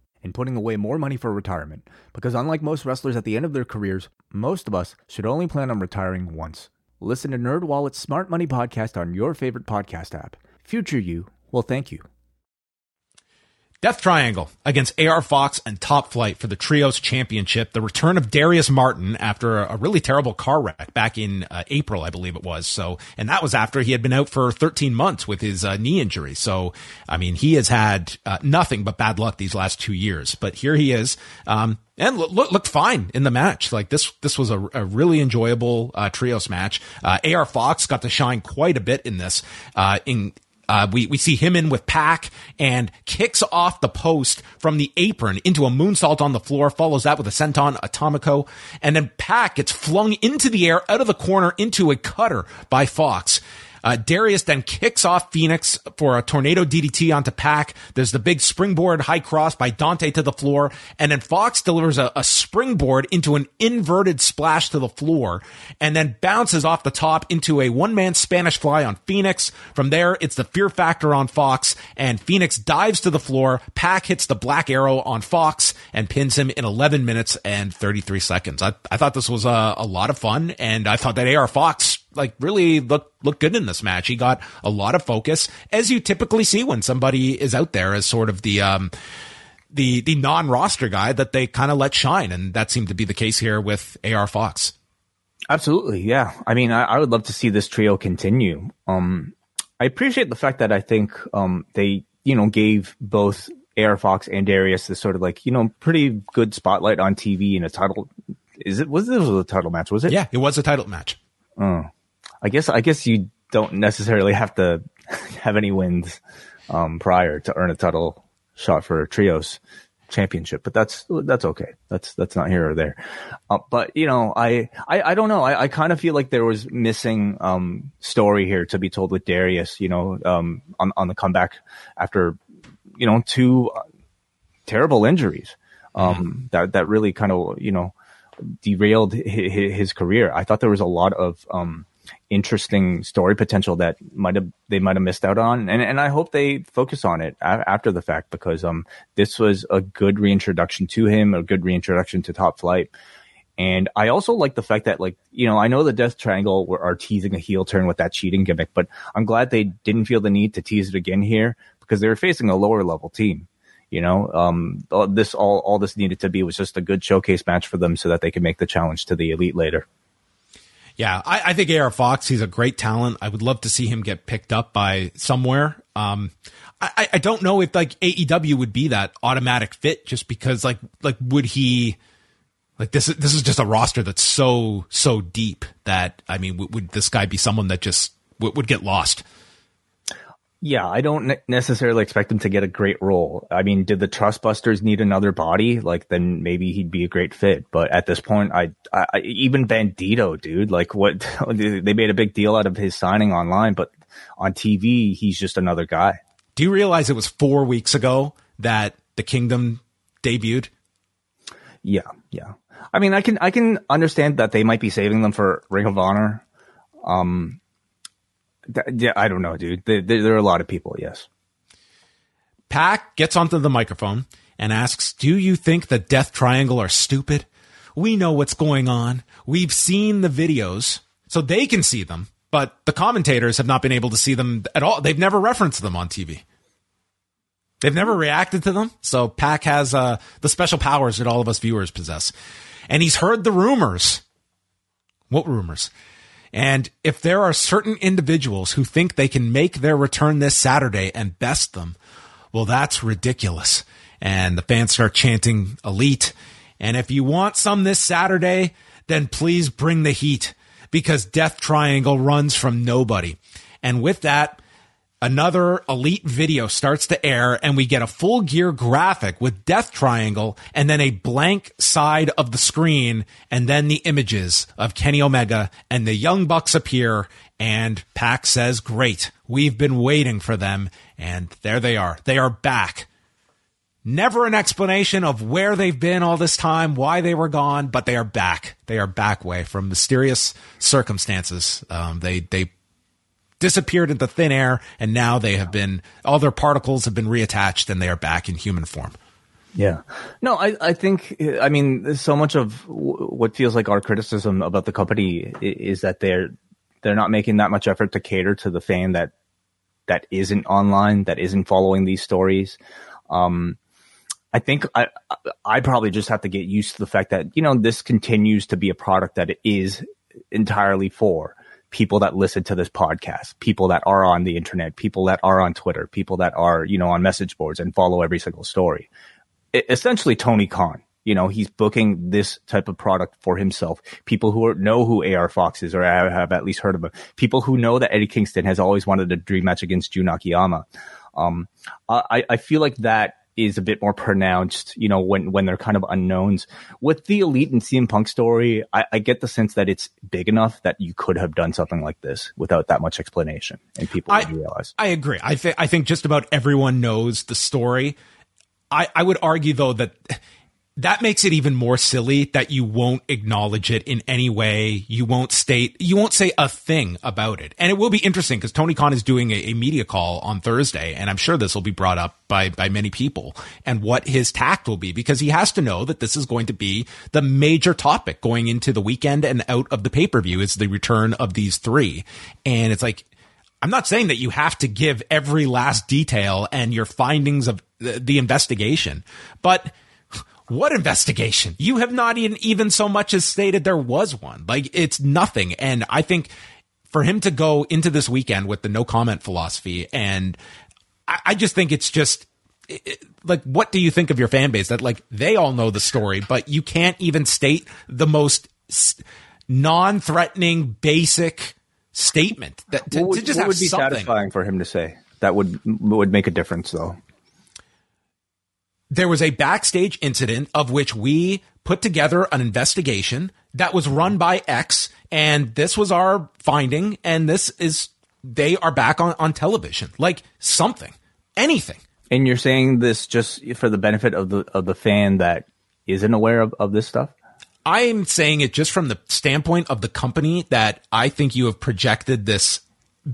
and putting away more money for retirement. Because unlike most wrestlers at the end of their careers, most of us should only plan on retiring once. Listen to NerdWallet's Smart Money podcast on your favorite podcast app. Future you will thank you. Death Triangle against AR Fox and Top Flight for the Trios Championship. The return of Darius Martin after a really terrible car wreck back in uh, April, I believe it was. So, and that was after he had been out for 13 months with his uh, knee injury. So, I mean, he has had uh, nothing but bad luck these last two years. But here he is. Um, and look, look, looked fine in the match. Like this, this was a, a really enjoyable uh, trios match. Uh, AR Fox got to shine quite a bit in this. Uh, in uh, we, we see him in with Pac and kicks off the post from the apron into a moonsault on the floor, follows that with a senton atomico, and then Pac gets flung into the air out of the corner into a cutter by Fox. Uh, Darius then kicks off Fenix for a tornado DDT onto Pac. There's the big springboard high cross by Dante to the floor. And then Fox delivers a, a springboard into an inverted splash to the floor and then bounces off the top into a one man Spanish fly on Fenix. From there, it's the fear factor on Fox and Fenix dives to the floor. Pac hits the black arrow on Fox and pins him in 11 minutes and 33 seconds. I, I thought this was a, a lot of fun and I thought that AR Fox like really look look good in this match. He got a lot of focus, as you typically see when somebody is out there as sort of the um the the non roster guy that they kind of let shine, and that seemed to be the case here with AR Fox. Absolutely, yeah. I mean, I, I would love to see this trio continue. Um, I appreciate the fact that I think um they you know gave both AR Fox and Darius this sort of like you know pretty good spotlight on TV in a title. Is it was this was a title match? Was it? Yeah, it was a title match. Oh, I guess I guess you don't necessarily have to have any wins um, prior to earn a title shot for trios championship, but that's that's okay. That's that's not here or there. Uh, but you know, I I, I don't know. I, I kind of feel like there was missing um, story here to be told with Darius. You know, um, on on the comeback after you know two uh, terrible injuries um, mm-hmm. that that really kind of you know derailed his, his, career. I thought there was a lot of um, interesting story potential that might have they might have missed out on. And and I hope they focus on it after the fact because um this was a good reintroduction to him a good reintroduction to top flight. And I also like the fact that like you know I know the Death Triangle were, are teasing a heel turn with that cheating gimmick but I'm glad they didn't feel the need to tease it again here because they were facing a lower level team you know? Um this all all this needed to be was just a good showcase match for them so that they could make the challenge to the elite later yeah, I, I, think AR Fox, he's a great talent. I would love to see him get picked up by somewhere. Um, I, I don't know if like AEW would be that automatic fit just because like, like would he, like this is, this is just a roster that's so, so deep that, I mean, would, this guy be someone that just would get lost? Yeah, I don't necessarily expect him to get a great role. I mean, did the Trustbusters need another body? Like, then maybe he'd be a great fit. But at this point, I, I even Bandito, dude, like what they made a big deal out of his signing online, but on TV, he's just another guy. Do you realize it was four weeks ago that the Kingdom debuted? Yeah, yeah. I mean, I can I can understand that they might be saving them for Ring of Honor. Um, yeah, I don't know, dude. There, there, are a lot of people. Yes. Pac gets onto the microphone and asks, "Do you think the Death Triangle are stupid? We know what's going on. We've seen the videos. so they can see them, but the commentators have not been able to see them at all. They've never referenced them on TV. They've never reacted to them. So Pac has uh, the special powers that all of us viewers possess. And he's heard the rumors. What rumors? And if there are certain individuals who think they can make their return this Saturday and best them, well, that's ridiculous. And the fans start chanting elite. And if you want some this Saturday, then please bring the heat because Death Triangle runs from nobody. And with that, another elite video starts to air and we get a full gear graphic with death triangle and then a blank side of the screen and then the images of Kenny Omega and the young bucks appear and Pac says, great. We've been waiting for them. And there they are. They are back. Never an explanation of where they've been all this time, why they were gone, but they are back. They are back way from mysterious circumstances. Um, they, they disappeared into thin air, and now they have been all their particles have been reattached, and they are back in human form. Yeah. No, I, I think, I mean, so much of what feels like our criticism about the company is that they're, they're not making that much effort to cater to the fan that, that isn't online, that isn't following these stories. Um, I think I, I probably just have to get used to the fact that, you know, this continues to be a product that it is entirely for people that listen to this podcast, people that are on the internet, people that are on Twitter, people that are, you know, on message boards and follow every single story. It, essentially, Tony Khan, you know, he's booking this type of product for himself. People who are, know who AR Fox is or have at least heard of him. People who know that Eddie Kingston has always wanted a dream match against Jun Akiyama. Um, I, I feel like that is a bit more pronounced, you know, when, when they're kind of unknowns. With the Elite and CM Punk story, I, I, get the sense that it's big enough that you could have done something like this without that much explanation and people I, realize. I agree. I think, I think just about everyone knows the story. I, I would argue though that that makes it even more silly that you won't acknowledge it in any way. You won't state, you won't say a thing about it. And it will be interesting because Tony Khan is doing a, a, media call on Thursday. And I'm sure this will be brought up by, by many people and what his tact will be because he has to know that this is going to be the major topic going into the weekend and out of the pay per view is the return of these three. And it's like, I'm not saying that you have to give every last detail and your findings of the, the investigation, but what investigation? You have not even, even so much as stated there was one. Like it's nothing. And I think for him to go into this weekend with the no comment philosophy and I, I just think it's just, it, like what do you think of your fan base that like they all know the story but you can't even state the most non-threatening basic statement that to, would, to just what have would be something. satisfying for him to say that would would make a difference though there was a backstage incident of which we put together an investigation that was run by X, and this was our finding, and this is they are back on, on television. Like something, anything. And you're saying this just for the benefit of the of the fan that isn't aware of, of this stuff? I'm saying it just from the standpoint of the company that I think you have projected this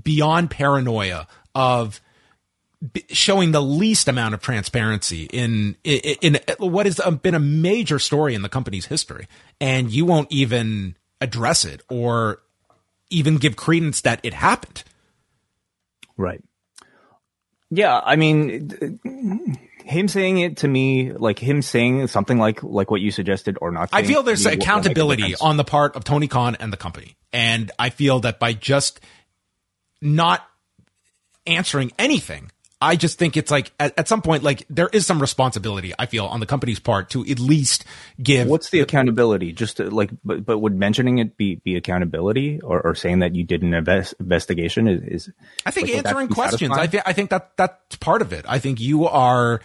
beyond paranoia of showing the least amount of transparency in, in, in what has um, been a major story in the company's history, and you won't even address it or even give credence that it happened. Right. Yeah, I mean, him saying it to me, like him saying something like like what you suggested or not. I feel there's accountability on the part of Tony Khan and the company, and I feel that by just not answering anything I just think it's like at, at, some point, like there is some responsibility I feel on the company's part to at least give. What's the accountability? Just to, like, but, but would mentioning it be, be accountability or, or saying that you did an invest, investigation is, is I think like, answering questions. I think, I think that that's part of it. I think you are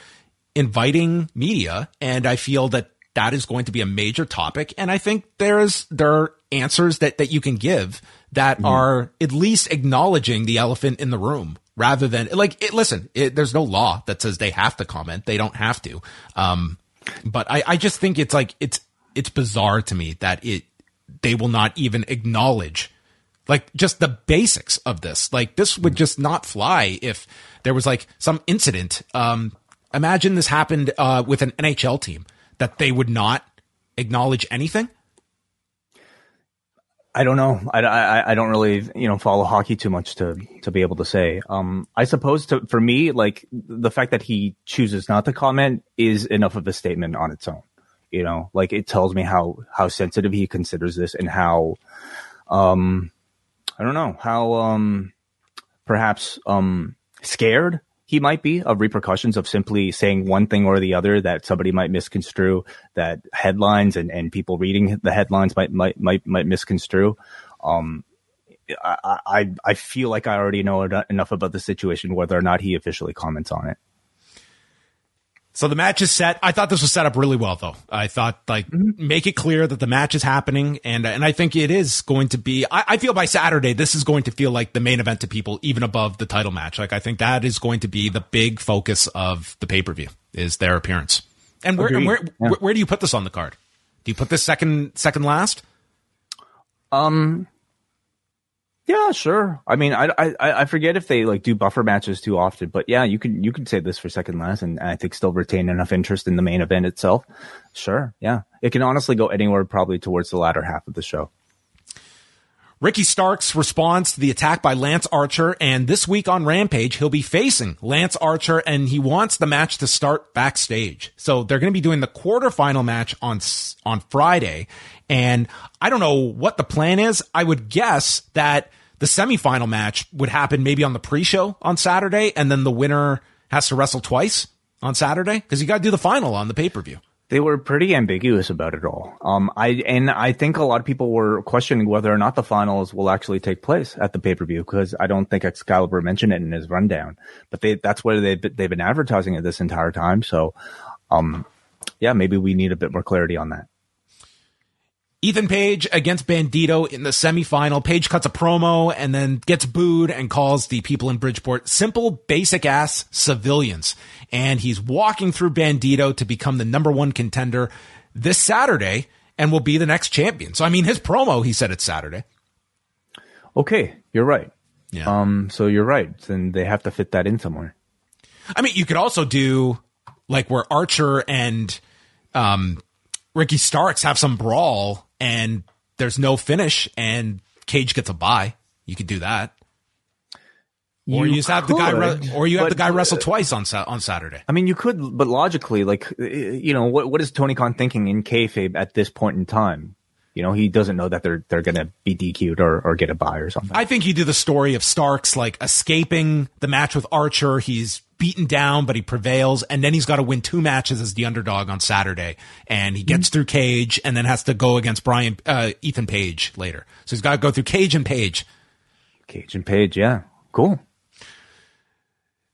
inviting media and I feel that that is going to be a major topic. And I think there's, there are answers that, that you can give that mm-hmm. are at least acknowledging the elephant in the room rather than like it, listen it, there's no law that says they have to comment. They don't have to. Um but i i just think it's like it's it's bizarre to me that it they will not even acknowledge like just the basics of this. Like this would just not fly if there was like some incident. Um imagine this happened uh with an nhl team that they would not acknowledge anything I don't know. I, I, I don't really, you know, follow hockey too much to, to be able to say. Um, I suppose to, for me, like the fact that he chooses not to comment is enough of a statement on its own. You know, like it tells me how, how sensitive he considers this and how, um, I don't know, how, um, perhaps, um, scared he might be of repercussions of simply saying one thing or the other that somebody might misconstrue that headlines and, and people reading the headlines might might might, might misconstrue. Um, I, I I feel like I already know enough about the situation whether or not he officially comments on it. So the match is set. I thought this was set up really well, though. I thought like mm-hmm. make it clear that the match is happening, and and I think it is going to be. I, I, feel by Saturday this is going to feel like the main event to people, even above the title match. Like I think that is going to be the big focus of the pay per view is their appearance. And where, and where, yeah. where, where do you put this on the card? Do you put this second second last? Um, yeah, sure. I mean, I, I I forget if they like do buffer matches too often, but yeah, you can you can say this for second last, and I think still retain enough interest in the main event itself. Sure, yeah, it can honestly go anywhere, probably towards the latter half of the show. Ricky Starks responds to the attack by Lance Archer, and this week on Rampage, he'll be facing Lance Archer, and he wants the match to start backstage. So they're going to be doing the quarterfinal match on on Friday, and I don't know what the plan is. I would guess that the semifinal match would happen maybe on the pre-show on Saturday, and then the winner has to wrestle twice on Saturday because you got to do the final on the pay per view they were pretty ambiguous about it all. Um, I and I think a lot of people were questioning whether or not the finals will actually take place at the pay per view because I don't think Excalibur mentioned it in his rundown. But they that's where they they've been advertising it this entire time. So, um, yeah, maybe we need a bit more clarity on that. Ethan Page against Bandito in the semifinal. Page cuts a promo and then gets booed and calls the people in Bridgeport simple, basic ass civilians. And he's walking through Bandito to become the number one contender this Saturday and will be the next champion. So, I mean, his promo, he said it's Saturday. Okay, you're right. Yeah. Um, so you're right. Then they have to fit that in somewhere. I mean, you could also do like where Archer and, um, Ricky Starks have some brawl and there's no finish and Cage gets a bye. You could do that. You or you just have the guy, re- or you have the guy wrestle uh, twice on sa- on Saturday. I mean, you could, but logically, like, you know, what what is Tony Khan thinking in kayfabe at this point in time? You know, he doesn't know that they're they're going to be DQ'd or, or get a bye or something. I think you do the story of Starks like escaping the match with Archer. He's beaten down, but he prevails. And then he's got to win two matches as the underdog on Saturday. And he gets mm-hmm. through Cage and then has to go against Brian, uh, Ethan Page later. So he's got to go through Cage and Page. Cage and Page. Yeah. Cool.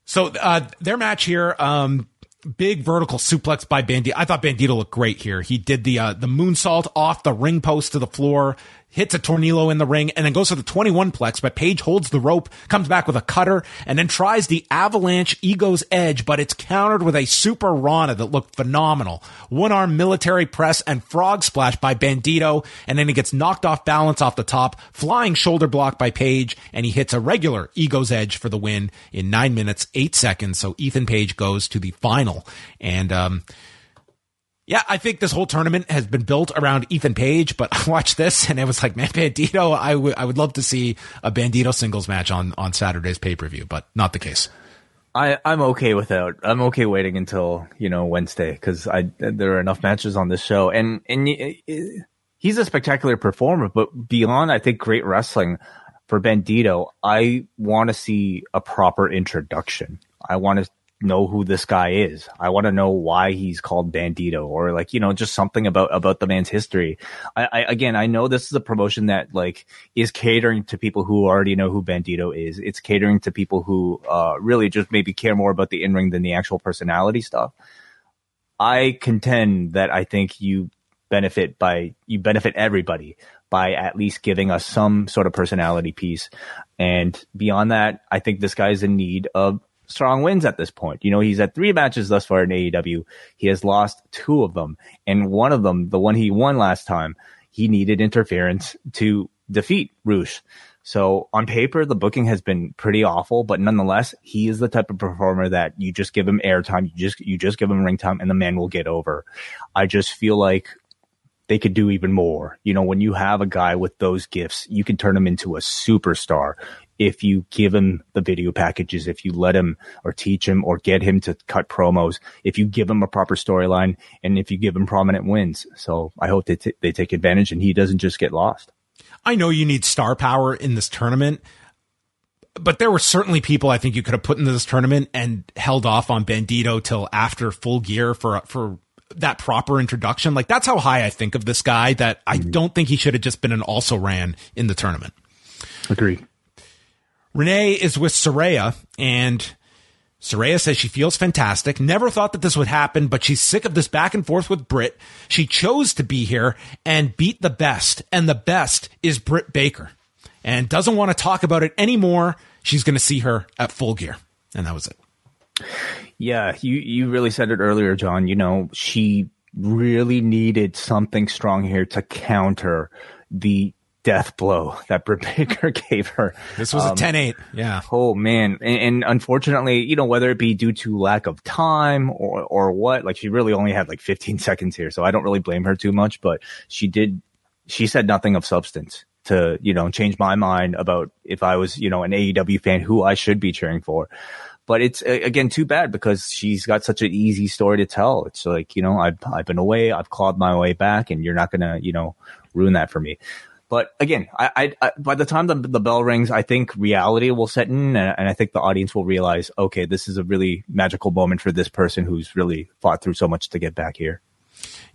So, uh, their match here, um, big vertical suplex by Bandito. I thought Bandito looked great here. He did the uh, the moonsault off the ring post to the floor, hits a tornillo in the ring, and then goes to the 21 plex, but Page holds the rope, comes back with a cutter, and then tries the avalanche ego's edge, but it's countered with a super Rana that looked phenomenal. One arm military press and frog splash by Bandito, and then he gets knocked off balance off the top, flying shoulder block by Page, and he hits a regular ego's edge for the win in nine minutes, eight seconds. So Ethan Page goes to the final. And, um, yeah, I think this whole tournament has been built around Ethan Page, but I watched this and it was like, man, Bandito, I would I would love to see a Bandito singles match on on Saturday's pay per view, but not the case. I I'm okay without. I'm okay waiting until you know Wednesday because I there are enough matches on this show, and and he's a spectacular performer, but beyond I think great wrestling for Bandito, I want to see a proper introduction. I want to know who this guy is. I want to know why he's called Bandito or like, you know, just something about, about the man's history. I, I, again, I know this is a promotion that like is catering to people who already know who Bandito is. It's catering to people who, uh, really just maybe care more about the in ring than the actual personality stuff. I contend that I think you benefit by, you benefit everybody by at least giving us some sort of personality piece. And beyond that, I think this guy is in need of strong wins at this point. You know, he's had three matches thus far in AEW. He has lost two of them. And one of them, the one he won last time, he needed interference to defeat Rush. So on paper, the booking has been pretty awful, but nonetheless, he is the type of performer that you just give him airtime, you just you just give him ring time, and the man will get over. I just feel like they could do even more. You know, when you have a guy with those gifts, you can turn him into a superstar if you give him the video packages, if you let him or teach him or get him to cut promos, if you give him a proper storyline, and if you give him prominent wins. So I hope they, t- they take advantage and he doesn't just get lost. I know you need star power in this tournament, but there were certainly people I think you could have put into this tournament and held off on Bandito till after full gear for for that proper introduction. Like that's how high I think of this guy. That I mm-hmm. don't think he should have just been an also ran in the tournament. Agree. Renee is with Saraya and Saraya says she feels fantastic. Never thought that this would happen, but she's sick of this back and forth with Britt. She chose to be here and beat the best, and the best is Britt Baker, and doesn't want to talk about it anymore. She's going to see her at full gear, and that was it. Yeah, you you really said it earlier, John. You know, she really needed something strong here to counter the death blow that Britt Baker gave her. This was um, a 10-8. Yeah. Oh man. And, and, unfortunately, you know, whether it be due to lack of time or, or what, like she really only had like 15 seconds here. So I don't really blame her too much, but she did, she said nothing of substance to, you know, change my mind about if I was, you know, an AEW fan who I should be cheering for. But it's again too bad because she's got such an easy story to tell. It's like, you know, I've, I've been away, I've clawed my way back and you're not going to, you know, ruin that for me. But again, I, I, I, by the time the, the bell rings, I think reality will set in, and, and I think the audience will realize, okay, this is a really magical moment for this person who's really fought through so much to get back here.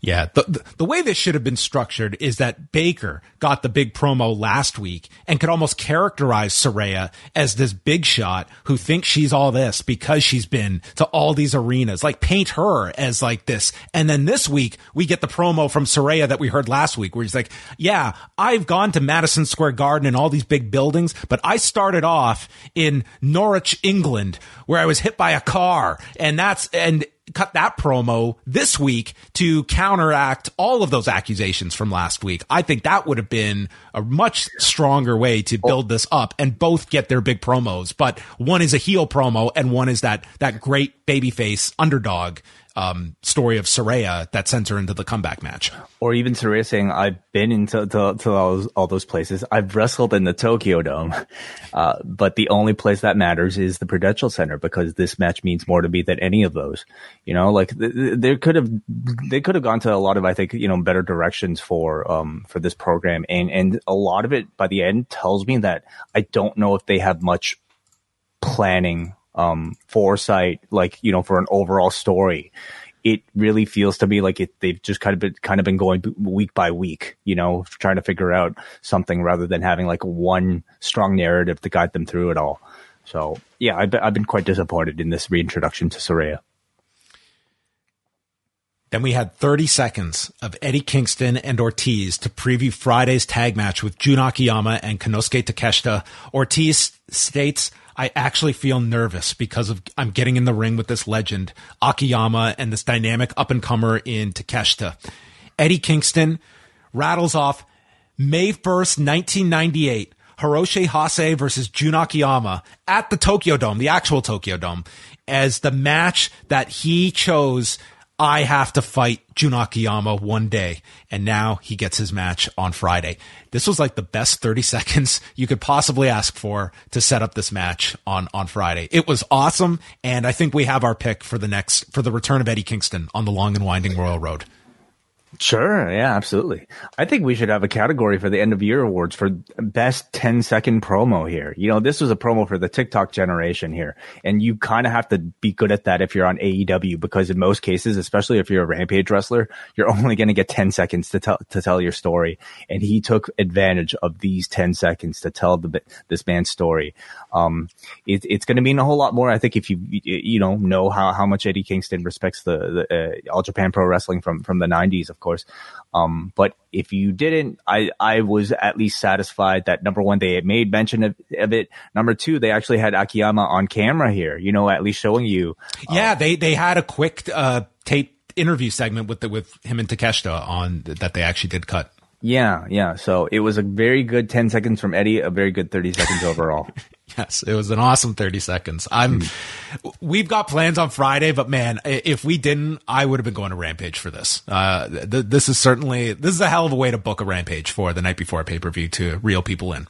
Yeah, the, the, the way this should have been structured is that Baker got the big promo last week and could almost characterize Saraya as this big shot who thinks she's all this because she's been to all these arenas. Like paint her as like this. And then this week we get the promo from Saraya that we heard last week where he's like, yeah, I've gone to Madison Square Garden and all these big buildings, but I started off in Norwich, England, where I was hit by a car. And that's, and cut that promo this week to counteract all of those accusations from last week. I think that would have been a much stronger way to build this up and both get their big promos. But one is a heel promo and one is that, that great babyface underdog um, story of Saraya that sent her into the comeback match. Or even Saraya saying, I've been into to, to all, those, all, those, places. I've wrestled in the Tokyo Dome. Uh, but the only place that matters is the Prudential Center because this match means more to me than any of those. You know, like th- there could have, they could have gone to a lot of, I think, you know, better directions for, um, for this program. And, and a lot of it by the end tells me that I don't know if they have much planning um, foresight, like, you know, for an overall story. It really feels to me like it, they've just kind of been, kind of been going week by week, you know, trying to figure out something rather than having like one strong narrative to guide them through it all. So yeah, I've, I've been quite disappointed in this reintroduction to Saraya. Then we had 30 seconds of Eddie Kingston and Ortiz to preview Friday's tag match with Jun Akiyama and Konosuke Takeshita. Ortiz states, I actually feel nervous because of I'm getting in the ring with this legend, Akiyama, and this dynamic up and comer in Takeshita. Eddie Kingston rattles off May 1st, 1998. Hiroshi Hase versus Jun Akiyama at the Tokyo Dome, the actual Tokyo Dome, as the match that he chose I have to fight Jun Akiyama one day. And now he gets his match on Friday. This was like the best 30 seconds you could possibly ask for to set up this match on, on Friday. It was awesome. And I think we have our pick for the next, for the return of Eddie Kingston on the long and winding Royal Road. Sure. Yeah, absolutely. I think we should have a category for the end of year awards for best 10 second promo here. You know, this was a promo for the TikTok generation here. And you kind of have to be good at that if you're on AEW because in most cases, especially if you're a rampage wrestler, you're only going to get 10 seconds to tell, to tell your story. And he took advantage of these 10 seconds to tell the, this man's story. Um, it, it's going to mean a whole lot more. I think if you, you know, know how, how much Eddie Kingston respects the, the uh, All Japan Pro Wrestling from, from the 90s, of course. Um, but if you didn't, I, I was at least satisfied that number one, they made mention of, of it. Number two, they actually had Akiyama on camera here, you know, at least showing you. Yeah, uh, they, they had a quick, uh, tape interview segment with the, with him and Takeshita on that they actually did cut. Yeah, yeah. So it was a very good 10 seconds from Eddie, a very good 30 seconds overall. Yes, it was an awesome 30 seconds. I'm, we've got plans on Friday, but man, if we didn't, I would have been going to Rampage for this. Uh, th- this is certainly, this is a hell of a way to book a Rampage for the night before a pay per view to reel people in.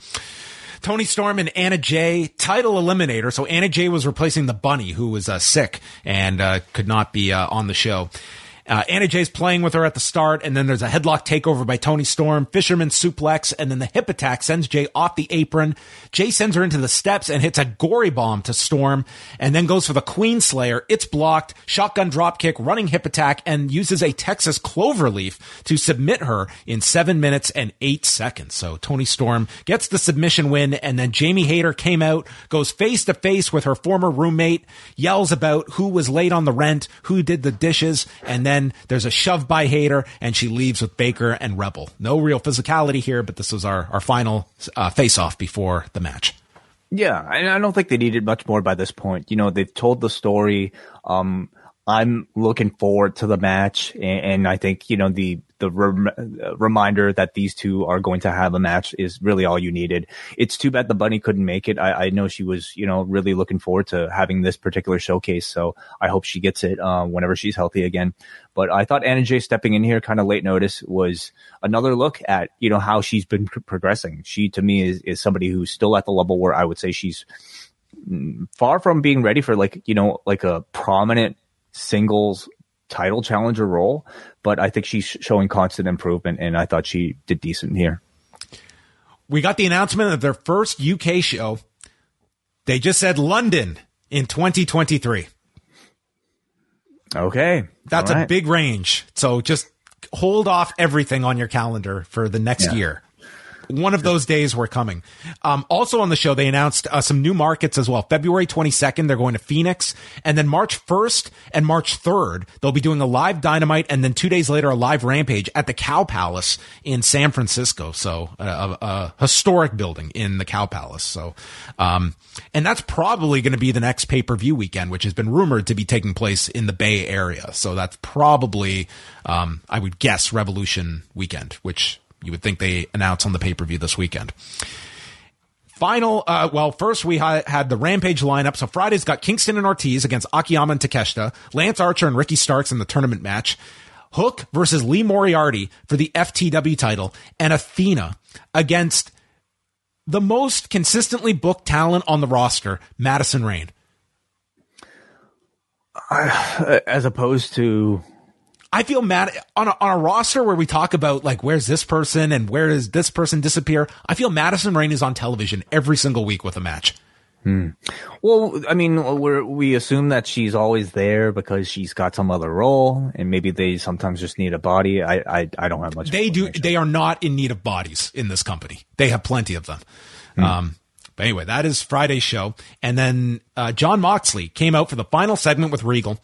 Toni Storm and Anna Jay title eliminator. So Anna Jay was replacing the bunny who was uh, sick and uh, could not be uh, on the show. Uh, Anna Jay's playing with her at the start, and then there's a headlock takeover by Toni Storm, fisherman suplex, and then the hip attack sends Jay off the apron. Jay sends her into the steps and hits a gory bomb to Storm, and then goes for the Queen Slayer. It's blocked, shotgun dropkick, running hip attack, and uses a Texas cloverleaf to submit her in seven minutes and eight seconds. So Toni Storm gets the submission win, and then Jamie Hayter came out, goes face to face with her former roommate, yells about who was late on the rent, who did the dishes, and then there's a shove by Hayter, and she leaves with Baker and Rebel. No real physicality here, but this was our, our final uh, face off before the match. Yeah, and I don't think they needed much more by this point. You know, they've told the story. Um, I'm looking forward to the match, and, and I think you know the the rem- uh, reminder that these two are going to have a match is really all you needed. It's too bad the bunny couldn't make it. I, I know she was you know really looking forward to having this particular showcase, so I hope she gets it uh, whenever she's healthy again. But I thought Anna Jay stepping in here, kind of late notice, was another look at you know how she's been pr- progressing. She to me is is somebody who's still at the level where I would say she's far from being ready for like you know like a prominent singles title challenger role but i think she's showing constant improvement and i thought she did decent here We got the announcement of their first UK show. They just said London in 2023. okay That's All a big range. So just hold off everything on your calendar for the next Yeah. year. One of those days were coming. Um, also on the show, they announced uh, some new markets as well. February 22nd, they're going to Phoenix. And then March 1st and March 3rd, they'll be doing a live dynamite and then two days later, a live rampage at the Cow Palace in San Francisco. So a, a, a historic building in the Cow Palace. So, um, and that's probably going to be the next pay per view weekend, which has been rumored to be taking place in the Bay Area. So that's probably, um, I would guess Revolution weekend, which you would think they announce on the pay per view this weekend. Final, uh, well, first we ha- had the Rampage lineup. So Friday's got Kingston and Ortiz against Akiyama and Takeshita, Lance Archer and Ricky Starks in the tournament match, Hook versus Lee Moriarty for the FTW title, and Athena against the most consistently booked talent on the roster, Madison Rayne. as opposed to I feel mad on a, on a roster where we talk about like where's this person and where does this person disappear. I feel Madison Rayne is on television every single week with a match. well i mean we assume that she's always there because she's got some other role and maybe they sometimes just need a body i i, I don't have much They do. They are not in need of bodies in this company. They have plenty of them. Um, but anyway, that is Friday's show. And then uh, Jon Moxley came out for the final segment with Regal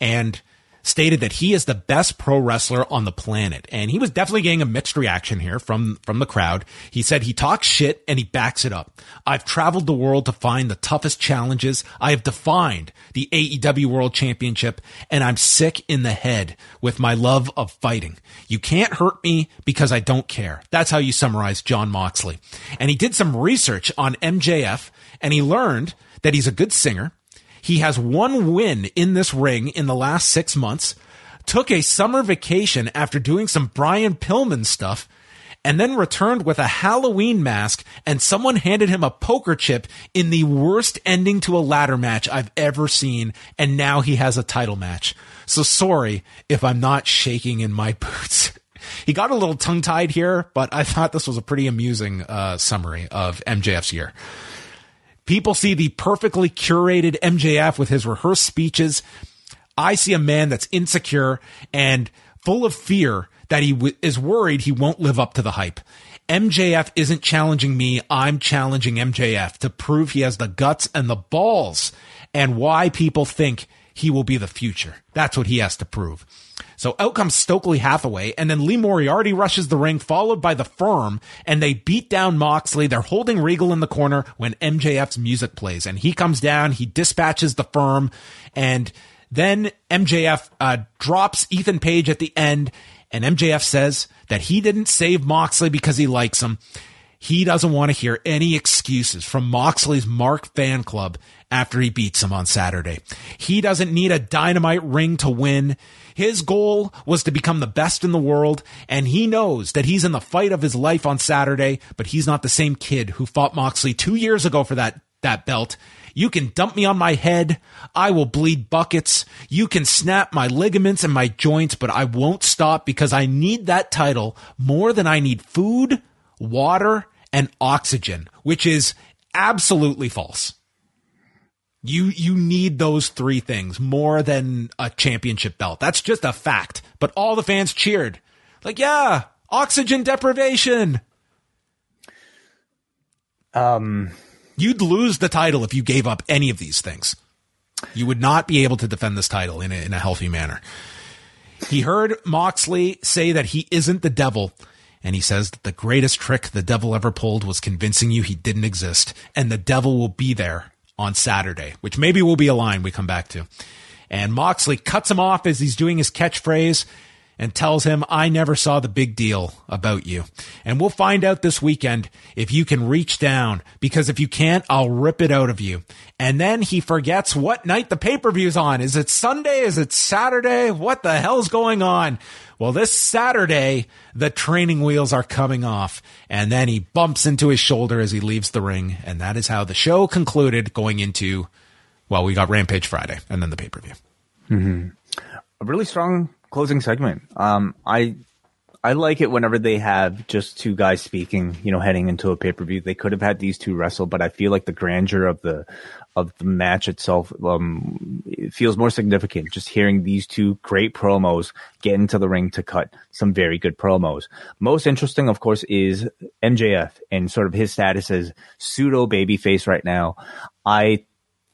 and stated that he is the best pro wrestler on the planet. And he was definitely getting a mixed reaction here from, from the crowd. He said he talks shit and he backs it up. I've traveled the world to find the toughest challenges. I have defined the AEW World Championship and I'm sick in the head with my love of fighting. You can't hurt me because I don't care. That's how you summarize Jon Moxley. And he did some research on MJF and he learned that he's a good singer. He has one win in this ring in the last six months, took a summer vacation after doing some Brian Pillman stuff, and then returned with a Halloween mask and someone handed him a poker chip in the worst ending to a ladder match I've ever seen. And now he has a title match. So sorry if I'm not shaking in my boots. He got a little tongue tied here, but I thought this was a pretty amusing uh, summary of MJF's year. People see the perfectly curated MJF with his rehearsed speeches. I see a man that's insecure and full of fear that he w- is worried he won't live up to the hype. MJF isn't challenging me. I'm challenging MJF to prove he has the guts and the balls and why people think he will be the future. That's what he has to prove. So out comes Stokely Hathaway, and then Lee Moriarty rushes the ring, followed by the firm, and they beat down Moxley. They're holding Regal in the corner when MJF's music plays, and he comes down, he dispatches the firm, and then MJF uh, drops Ethan Page at the end, and MJF says that he didn't save Moxley because he likes him. He doesn't want to hear any excuses from Moxley's Mark fan club after he beats him on Saturday. He doesn't need a dynamite ring to win. His goal was to become the best in the world, and he knows that he's in the fight of his life on Saturday, but he's not the same kid who fought Moxley two years ago for that, that belt. You can dump me on my head. I will bleed buckets. You can snap my ligaments and my joints, but I won't stop because I need that title more than I need food, water, and oxygen, which is absolutely false. You you need those three things more than a championship belt. That's just a fact. But all the fans cheered. Like, yeah, oxygen deprivation. Um, You'd lose the title if you gave up any of these things. You would not be able to defend this title in a, in a healthy manner. He heard Moxley say that he isn't the devil, and he says that the greatest trick the devil ever pulled was convincing you he didn't exist, and the devil will be there on Saturday, which maybe will be a line we come back to. And Moxley cuts him off as he's doing his catchphrase and tells him, I never saw the big deal about you. And we'll find out this weekend if you can reach down, because if you can't, I'll rip it out of you. And then he forgets what night the pay per view's on. Is it Sunday? Is it Saturday? What the hell's going on? Well, this Saturday, the training wheels are coming off, and then he bumps into his shoulder as he leaves the ring. And that is how the show concluded going into, well, we got Rampage Friday and then the pay per view. Mm-hmm. a really strong closing segment. Um, I I like it whenever they have just two guys speaking. You know, heading into a pay per view, they could have had these two wrestle, but I feel like the grandeur of the of the match itself um, it feels more significant. Just hearing these two great promos get into the ring to cut some very good promos. Most interesting, of course, is MJF and sort of his status as pseudo babyface right now. I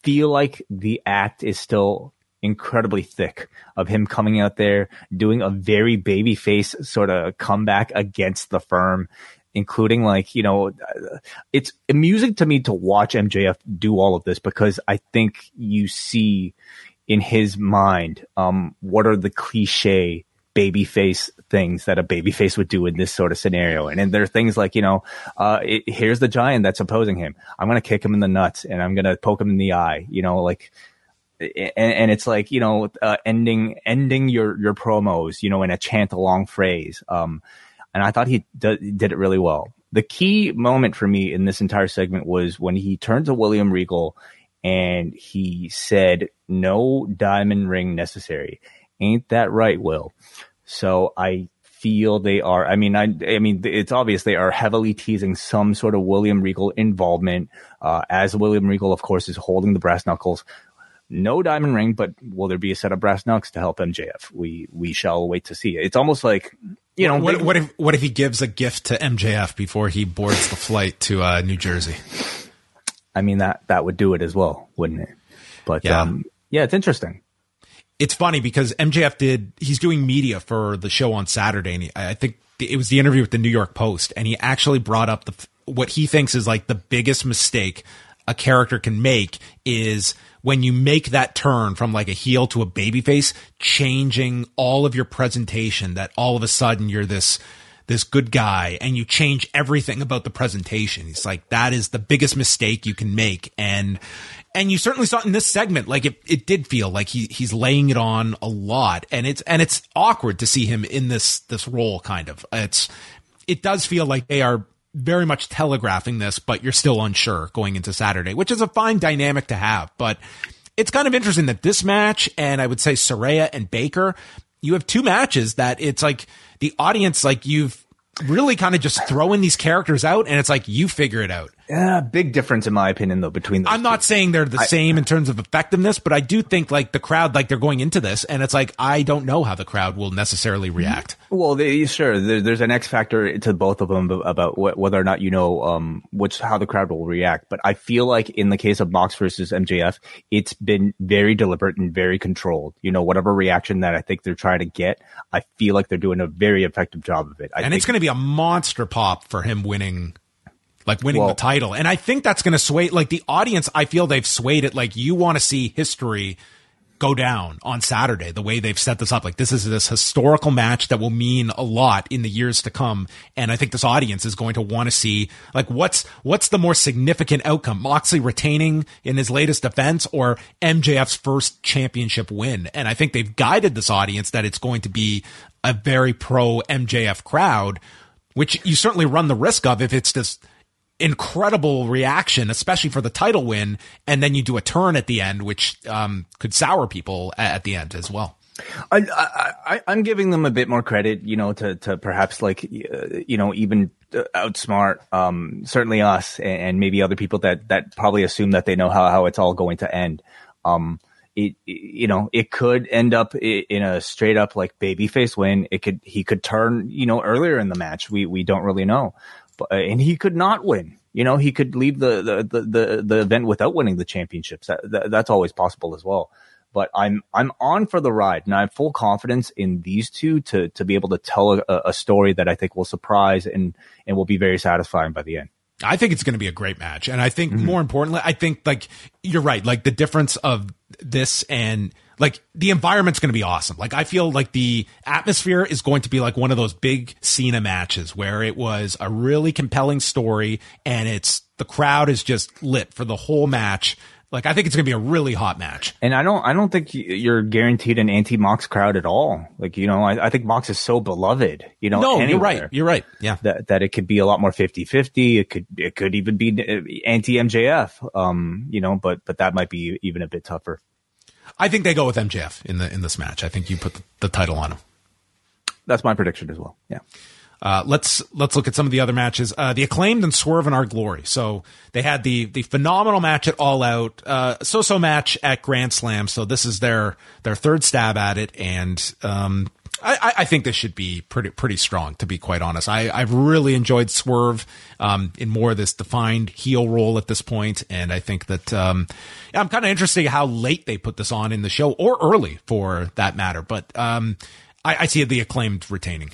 feel like the act is still incredibly thick of him coming out there doing a very baby face sort of comeback against the firm including like you know it's amusing to me to watch MJF do all of this because I think you see in his mind um what are the cliche babyface things that a babyface would do in this sort of scenario. And then there are things like, you know, uh, it, here's the giant that's opposing him. I'm going to kick him in the nuts and I'm going to poke him in the eye, you know, like, and, and it's like, you know, uh, ending, ending your, your promos, you know, in a chant along phrase. Um, and I thought he d- did it really well. The key moment for me in this entire segment was when he turned to William Regal and he said, no diamond ring necessary. Ain't that right, Will? So I feel they are. I mean, I, I mean, it's obvious they are heavily teasing some sort of William Regal involvement. Uh, as William Regal, of course, is holding the brass knuckles. No diamond ring, but will there be a set of brass knucks to help MJF? We we shall wait to see. It's almost like you know what, they- what if what if he gives a gift to MJF before he boards the flight to uh, New Jersey? I mean that that would do it as well, wouldn't it? But Yeah. um, yeah, it's interesting. It's funny because MJF did he's doing media for the show on Saturday, and he, I think it was the interview with the New York Post, and he actually brought up the what he thinks is like the biggest mistake a character can make is when you make that turn from like a heel to a babyface, changing all of your presentation. That all of a sudden you're this this good guy and you change everything about the presentation. He's like, that is the biggest mistake you can make. And, and you certainly saw it in this segment. Like it, it did feel like he, he's laying it on a lot and it's, and it's awkward to see him in this, this role kind of. It's, it does feel like they are very much telegraphing this, but you're still unsure going into Saturday, which is a fine dynamic to have. But it's kind of interesting that this match and I would say Saraya and Baker, you have two matches that it's like the audience, like you've really kind of just throwing these characters out and it's like you figure it out. Yeah, big difference in my opinion though between. Those I'm not saying they're the same in terms of effectiveness, but I do think like the crowd, like they're going into this and it's like, I don't know how the crowd will necessarily react. Well, they, sure. There, there's an X factor to both of them about wh- whether or not you know um, which how the crowd will react. But I feel like in the case of Mox versus MJF, it's been very deliberate and very controlled. You know, whatever reaction that I think they're trying to get, I feel like they're doing a very effective job of it. I and it's going to be a monster pop for him winning like winning the title and i think that's going to sway like the audience i feel they've swayed it like you want to see history go down on Saturday, the way they've set this up. Like this is this historical match that will mean a lot in the years to come. And I think this audience is going to want to see like what's, what's the more significant outcome? Moxley retaining in his latest defense or MJF's first championship win. And I think they've guided this audience that it's going to be a very pro MJF crowd, which you certainly run the risk of if it's this incredible reaction, especially for the title win, and then you do a turn at the end, which um, could sour people at the end as well. I, I'm giving them a bit more credit, you know, to, to perhaps like, uh, you know, even uh, outsmart, um, certainly us and, and, maybe other people that, that probably assume that they know how, how it's all going to end. Um, it, you know, it could end up in a straight up like babyface win. It could, he could turn, you know, earlier in the match. We, we don't really know. Uh, and he could not win. You know, he could leave the the the the, event without winning the championships. That, that, that's always possible as well. But I'm I'm on for the ride, and I have full confidence in these two to to be able to tell a, a story that I think will surprise and and will be very satisfying by the end. I think it's going to be a great match. And I think mm-hmm. more importantly, I think like you're right. Like the difference of this and like the environment's going to be awesome. Like I feel like the atmosphere is going to be like one of those big Cena matches where it was a really compelling story and it's the crowd is just lit for the whole match. Like I think it's going to be a really hot match. And I don't, I don't think you're guaranteed an anti-Mox crowd at all. Like you know, I, I think Mox is so beloved. You know, no, anywhere, you're right. You're right. Yeah, that that it could be a lot more 50-50. It could, it could even be anti MJF. Um, you know, but but that might be even a bit tougher. I think they go with MJF in the in this match. I think you put the, the title on him. That's my prediction as well. Yeah. Uh, let's let's look at some of the other matches. Uh, the acclaimed and Swerve in Our Glory. So they had the the phenomenal match at All Out, uh, so so match at Grand Slam. So this is their their third stab at it, and um, I, I, think this should be pretty pretty strong. To be quite honest, I I've really enjoyed Swerve um, in more of this defined heel role at this point, and I think that um, I'm kind of interested how late they put this on in the show or early for that matter. But um, I, I see the acclaimed retaining.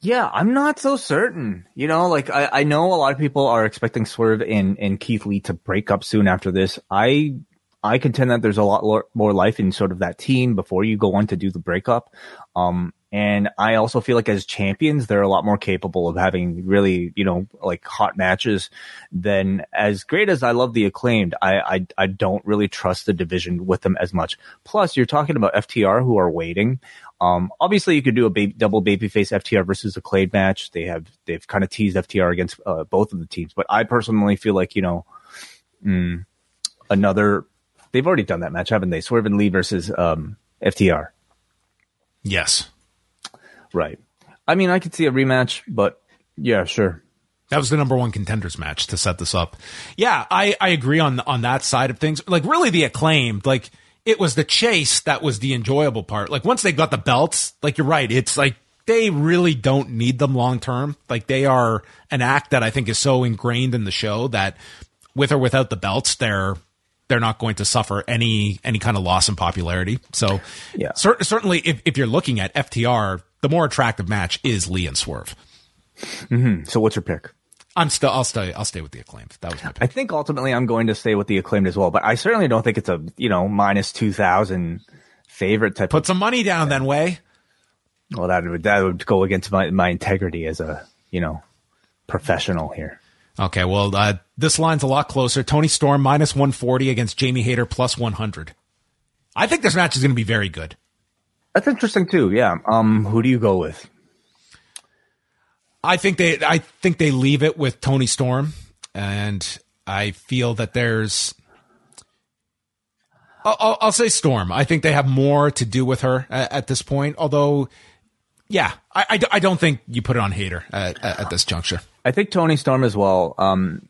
Yeah, I'm not so certain. You know, like I, I know a lot of people are expecting Swerve and, and Keith Lee to break up soon after this. I I contend that there's a lot more life in sort of that team before you go on to do the breakup. Um, and I also feel like as champions, they're a lot more capable of having really, you know, like hot matches than as great as I love the acclaimed. I, I, I don't really trust the division with them as much. Plus you're talking about FTR who are waiting. Um, obviously you could do a baby, double babyface FTR versus Acclaimed match. They have, they've kind of teased FTR against, uh, both of the teams, but I personally feel like, you know, mm, another, they've already done that match, haven't they? Swerve and Lee versus, um, FTR. Yes. Right. I mean, I could see a rematch, but yeah, sure. That was the number one contenders match to set this up. Yeah, I, I agree on on that side of things. Like really the acclaimed, like it was the chase that was the enjoyable part. Like once they got the belts, like you're right, it's like they really don't need them long term. Like they are an act that I think is so ingrained in the show that with or without the belts, they're they're not going to suffer any any kind of loss in popularity. So yeah, cer- certainly if, if you're looking at FTR, the more attractive match is Lee and Swerve. Mm-hmm. So what's your pick? I'm still. I'll stay. I'll stay with the acclaimed. That was my pick. I think ultimately I'm going to stay with the acclaimed as well, but I certainly don't think it's a you know minus two thousand favorite type. Put some money down, then Wai. Well, that would that would go against my my integrity as a you know professional here. Okay, well, uh, this line's a lot closer. Toni Storm minus 140 against Jamie Hayter plus 100. I think this match is going to be very good. That's interesting too. Yeah. Um, who do you go with? I think they I think they leave it with Toni Storm, and I feel that there's. I'll, I'll say Storm. I think they have more to do with her at, at this point. Although, yeah, I, I, I, don't think you put it on Hayter at, at, this juncture. I think Toni Storm as well. Um,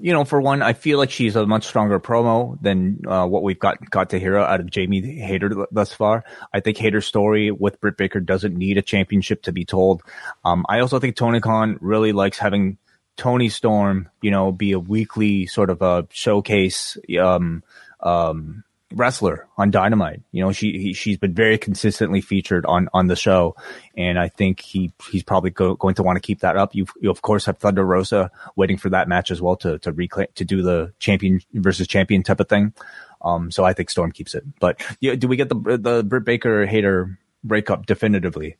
you know, for one, I feel like she's a much stronger promo than uh, what we've got got to hear out of Jamie Hayter thus far. I think Hayter's story with Britt Baker doesn't need a championship to be told. Um, I also think Tony Khan really likes having Toni Storm, you know, be a weekly sort of a showcase, um, um, wrestler on Dynamite. You know, she he, she's been very consistently featured on on the show, and I think he he's probably go, going to want to keep that up. You you of course have Thunder Rosa waiting for that match as well to to reclaim to do the champion versus champion type of thing. Um, so I think Storm keeps it. But yeah, do we get the the Britt Baker Hayter breakup definitively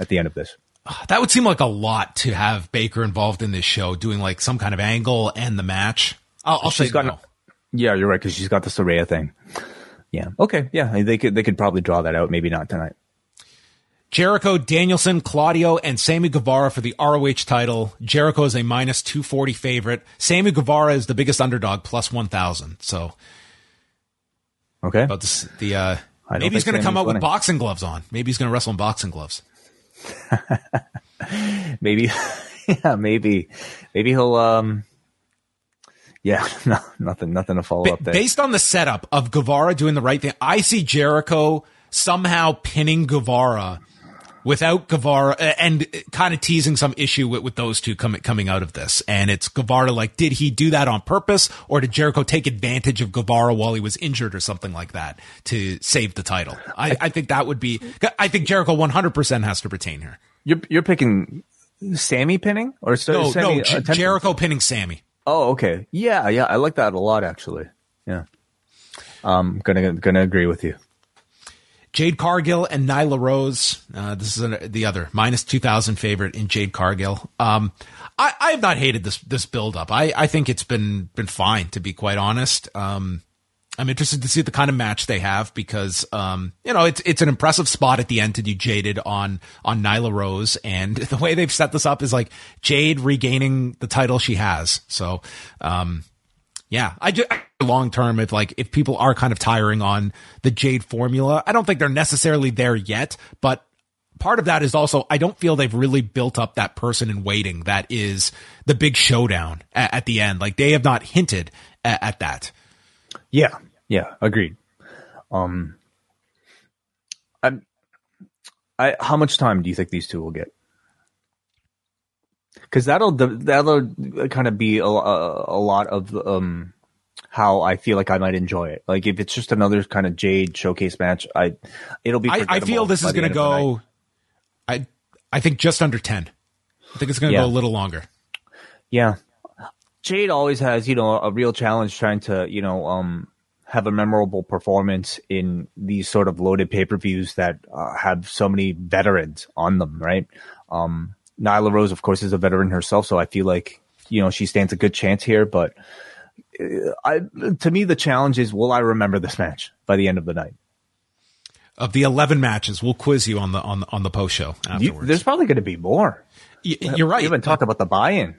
at the end of this? That would seem like a lot to have Baker involved in this show, doing like some kind of angle and the match. I'll, I'll She's say got no. Yeah, you're right because she's got the Saraya thing. Yeah. Okay. Yeah, they could they could probably draw that out. Maybe not tonight. Jericho, Danielson, Claudio, and Sammy Guevara for the ROH title. Jericho is a minus 240 favorite. Sammy Guevara is the biggest underdog, plus 1,000. So, Okay. about this, the, uh, maybe he's going to come out with boxing gloves on. Maybe he's going to wrestle in boxing gloves. maybe. yeah. Maybe. Maybe he'll. Um. Yeah. No. Nothing. Nothing to follow Ba- up there. based on the setup of Guevara doing the right thing, I see Jericho somehow pinning Guevara without Guevara uh, and kind of teasing some issue with, with those two coming coming out of this. And it's Guevara like, did he do that on purpose or did Jericho take advantage of Guevara while he was injured or something like that to save the title? I, I think that would be. I think Jericho 100% has to retain here. You're you're picking Sammy pinning or so, No, Sammy no, Jericho pinning Sammy. Oh, okay. Yeah, yeah. I like that a lot actually. Yeah. Um, gonna gonna agree with you. Jade Cargill and Nyla Rose. Uh, this is an, the other minus two thousand favorite in Jade Cargill. Um, I, I have not hated this this build up. I, I think it's been been fine to be quite honest. Um, I'm interested to see the kind of match they have because um, you know it's it's an impressive spot at the end to do Jaded on on Nyla Rose, and the way they've set this up is like Jade regaining the title she has. So um, yeah, I just long term if like if people are kind of tiring on the Jade formula, I don't think they're necessarily there yet, but part of that is also I don't feel they've really built up that person in waiting that is the big showdown at, at the end. Like they have not hinted at, at that. Yeah, yeah, agreed. Um, I'm, I how much time do you think these two will get? Because that'll that'll kind of be a, a, lot of um how I feel like I might enjoy it. Like if it's just another kind of Jade showcase match, I it'll be. I, I feel this is going to end of the night. go. I I think just under ten. I think it's going to Yeah. go a little longer. Yeah. Jade always has, you know, a real challenge trying to, you know, um, have a memorable performance in these sort of loaded pay per views that uh, have so many veterans on them, right? Um, Nyla Rose, of course, is a veteran herself, so I feel like, you know, she stands a good chance here. But uh, I, to me, the challenge is, will I remember this match by the end of the night? Of the eleven matches, we'll quiz you on the on the, on the post show You, there's probably going to be more. Y- you're right. We haven't talked about the buy-in.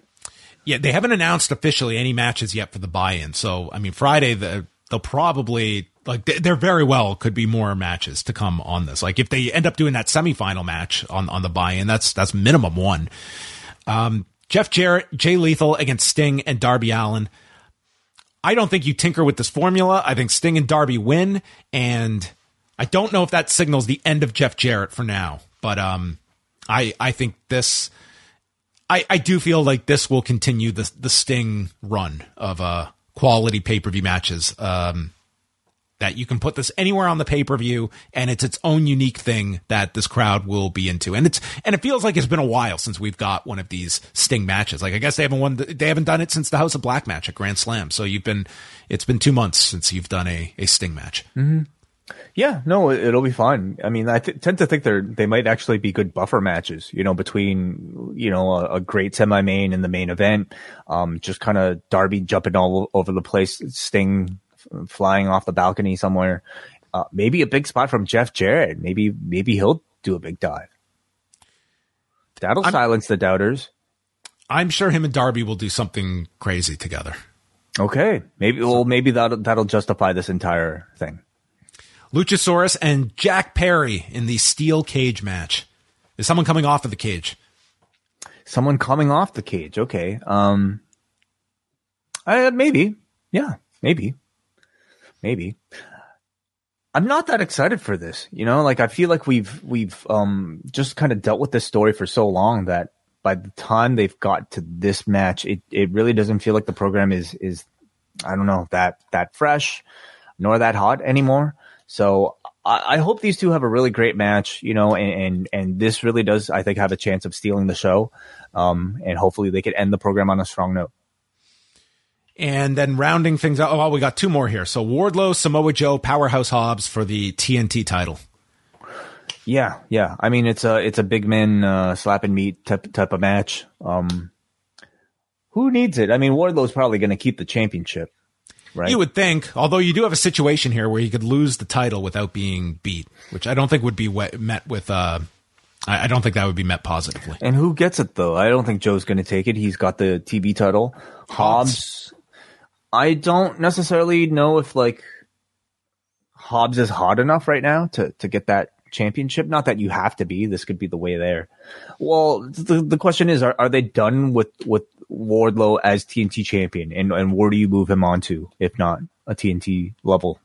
Yeah, they haven't announced officially any matches yet for the buy-in. So, I mean, Friday the, they'll probably like there very well could be more matches to come on this. Like if they end up doing that semifinal match on on the buy-in, that's that's minimum one. Um, Jeff Jarrett, Jay Lethal against Sting and Darby Allin. I don't think you tinker with this formula. I think Sting and Darby win, and I don't know if that signals the end of Jeff Jarrett for now. But um, I I think this. I, I do feel like this will continue the the Sting run of uh quality pay per view matches. Um, that you can put this anywhere on the pay per view, and it's its own unique thing that this crowd will be into. And it's and it feels like it's been a while since we've got one of these Sting matches. Like I guess they haven't won, they haven't done it since the House of Black match at Grand Slam. So you've been, it's been two months since you've done a a Sting match. Yeah, no, it- it'll be fine. I mean, I th- tend to think they're they might actually be good buffer matches. You know, between you know a, a great semi main and the main event. Um, just kind of Darby jumping all over the place, Sting flying off the balcony somewhere. Uh, maybe a big spot from Jeff Jarrett. Maybe maybe he'll do a big dive. That'll silence the doubters. I'm sure him and Darby will do something crazy together. Okay, maybe well maybe that'll that'll justify this entire thing. Luchasaurus and Jack Perry in the steel cage match. Is someone coming off of the cage? Someone coming off the cage. Okay. Um, uh, maybe. Yeah, maybe. Maybe. I'm not that excited for this. You know, like I feel like we've we've um just kind of dealt with this story for so long that by the time they've got to this match, it it really doesn't feel like the program is is I don't know that that fresh. nor that hot anymore. So I, I hope these two have a really great match, you know, and, and, and this really does, I think, have a chance of stealing the show. Um, and hopefully they could end the program on a strong note. And then rounding things out, oh, well, we got two more here. So Wardlow, Samoa Joe, Powerhouse Hobbs for the TNT title. Yeah, yeah. I mean, it's a it's a big man uh, slap and meat type type of match. Um, who needs it? I mean, Wardlow's probably going to keep the championship, right? You would think, although you do have a situation here where you could lose the title without being beat, which I don't think would be met with. Uh, I I don't think that would be met positively. And who gets it though? I don't think Joe's going to take it. He's got the TV title. Hobbs, I don't necessarily know if like Hobbs is hot enough right now to to get that championship. Not that you have to be. This could be the way there. Well, the the question is, are are they done with with Wardlow as TNT champion, and and where do you move him on to if not a TNT level?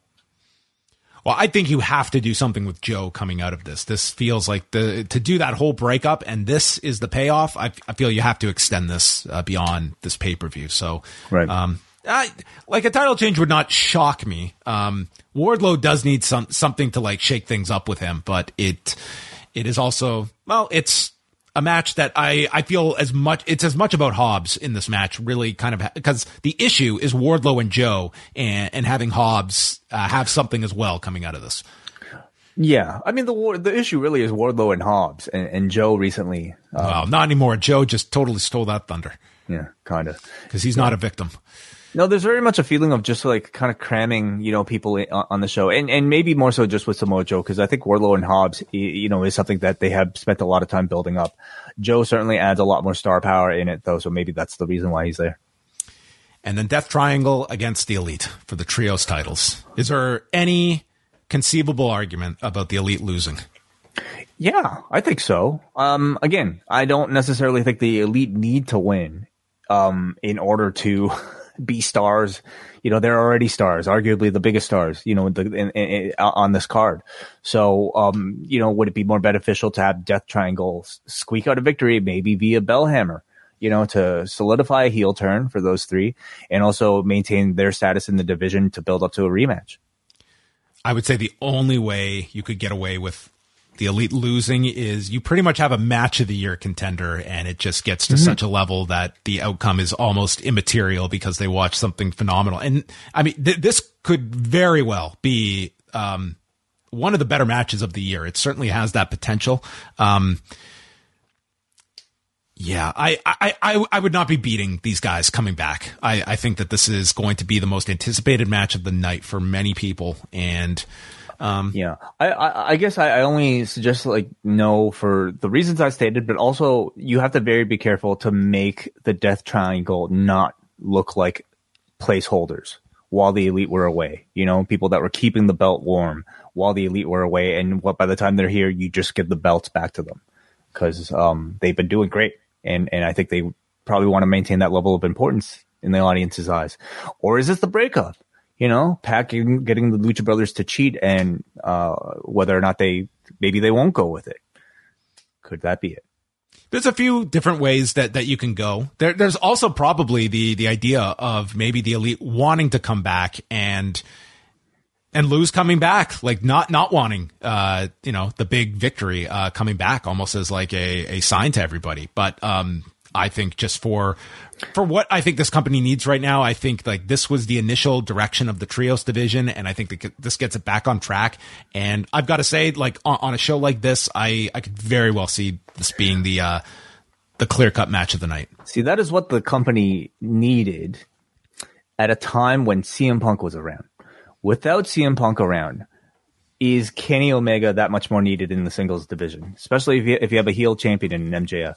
Well, I think you have to do something with Joe coming out of this. This feels like the to do that whole breakup, and this is the payoff. I, I feel you have to extend this uh, beyond this pay per view. So, Right. um, I, like a title change would not shock me. Um, Wardlow does need some something to like shake things up with him, but it it is also well, it's a match that I I feel as much it's as much about Hobbs in this match, really kind of because the issue is Wardlow and Joe, and and having Hobbs uh, have something as well coming out of this. Yeah, I mean the the issue really is Wardlow and Hobbs, and, and Joe recently. Uh, well, not anymore. Joe just totally stole that thunder yeah, kind of. because he's not a victim. No, there's very much a feeling of just like kind of cramming, you know, people in, on the show, and and maybe more so just with Samoa Joe, because I think Wardlow and Hobbs, you know, is something that they have spent a lot of time building up. Joe certainly adds a lot more star power in it, though, so maybe that's the reason why he's there. And then Death Triangle against the Elite for the trios titles. Is there any conceivable argument about the Elite losing? Yeah, I think so. Um, again, I don't necessarily think the elite need to win, um, in order to be stars. You know, they're already stars, arguably the biggest stars, you know, the, in, in, in- on this card. So, um, you know, would it be more beneficial to have Death Triangle squeak out a victory, maybe via Bellhammer? You know, to solidify a heel turn for those three and also maintain their status in the division to build up to a rematch. I would say the only way you could get away with the elite losing is you pretty much have a match of the year contender and it just gets to such a level that the outcome is almost immaterial because they watch something phenomenal. And I mean, th- this could very well be, um, one of the better matches of the year. It certainly has that potential. Um, yeah, I, I, I, I would not be beating these guys coming back. I, I think that this is going to be the most anticipated match of the night for many people. And, um, Yeah, I, I, I guess I, I only suggest like no for the reasons I stated, but also you have to very be careful to make the Death Triangle not look like placeholders while the elite were away. You know, people that were keeping the belt warm while the elite were away, and what by the time they're here, you just give the belts back to them because um, they've been doing great, and and I think they probably want to maintain that level of importance in the audience's eyes. Or is this the breakup? You know, packing, getting the Lucha Brothers to cheat, and uh, whether or not they maybe they won't go with it. Could that be it? there's a few different ways that, that you can go. There, there's also probably the, the idea of maybe the elite wanting to come back and, and lose coming back, like not, not wanting, uh, you know, the big victory, uh, coming back almost as like a, a sign to everybody. But, um, I think just for, for what I think this company needs right now, I think like this was the initial direction of the trios division. And I think that this gets it back on track. And I've got to say, like on, on a show like this, I, I could very well see this being the, uh, the clear cut match of the night. See, that is what the company needed at a time when CM Punk was around. Without CM Punk around, is Kenny Omega that much more needed in the singles division, especially if you, if you have a heel champion in MJF?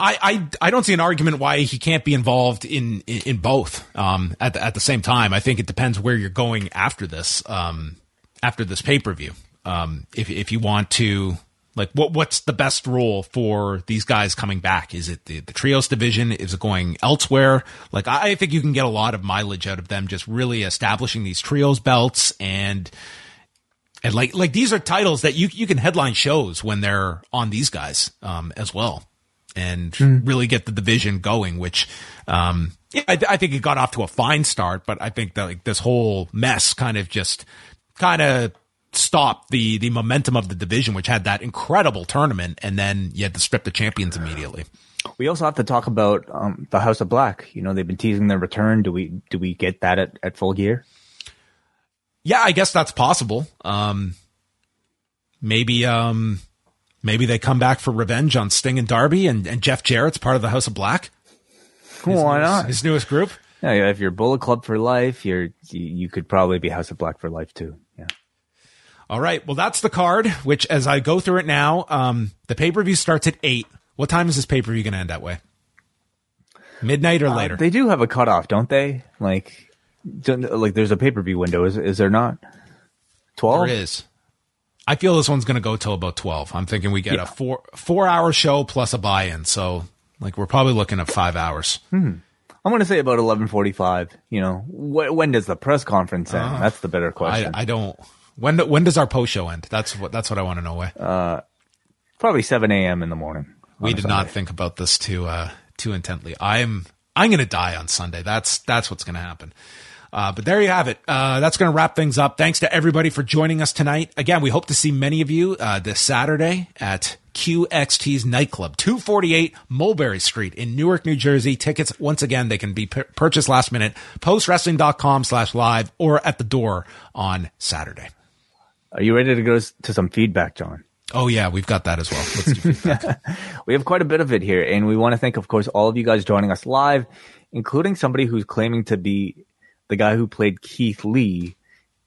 I, I, I don't see an argument why he can't be involved in, in, in both, um, at the, at the same time. I think it depends where you're going after this, um, after this pay per view. Um, if, if you want to, like, what, what's the best role for these guys coming back? Is it the, the trios division? Is it going elsewhere? Like, I, I think you can get a lot of mileage out of them just really establishing these trios belts and, and like, like these are titles that you, you can headline shows when they're on these guys, um, as well and really get the division going, which, um, Yeah, I, I think it got off to a fine start, but I think that like this whole mess kind of just kind of stopped the the momentum of the division, which had that incredible tournament, and then you had to strip the champions immediately. We also have to talk about um, the House of Black. You know, they've been teasing their return. Do we do we get that at, at full gear? Yeah, I guess that's possible. Um, maybe um, maybe they come back for revenge on Sting and Darby, and, and Jeff Jarrett's part of the House of Black. His Why newest- not? His newest group. Yeah, yeah, if you're Bullet Club for life, you're you, you could probably be House of Black for life too. Yeah. All right. Well, that's the card, which as I go through it now, um, the pay per view starts at eight. What time is this pay per view going to end that way? Midnight or later? They do have a cutoff, don't they? Like, don't, like there's a pay per view window. Is is there not? Twelve. There is. I feel this one's going to go till about 12. I'm thinking we get a four, four hour show plus a buy in. So like we're probably looking at five hours. Hmm. I'm going to say about eleven forty-five. You know, wh- when does the press conference end? Uh, that's the better question. I don't, when, do- when does our post show end? That's what, that's what I want to know. Wai. Probably seven a.m. in the morning. we did Sunday. not think about this too, uh, too intently. I'm, I'm going to die on Sunday. That's, that's what's going to happen. Uh, but there you have it. Uh, that's going to wrap things up. Thanks to everybody for joining us tonight. Again, we hope to see many of you uh, this Saturday at QXT's nightclub, 248 Mulberry Street in Newark, New Jersey. Tickets, once again, they can be pur- purchased last minute, postwrestling.com slash live or at the door on Saturday. Are you ready to go to some feedback, John? Oh yeah, we've got that as well. Let's do feedback. We have quite a bit of it here, and we want to thank, of course, all of you guys joining us live, including somebody who's claiming to be the guy who played Keith Lee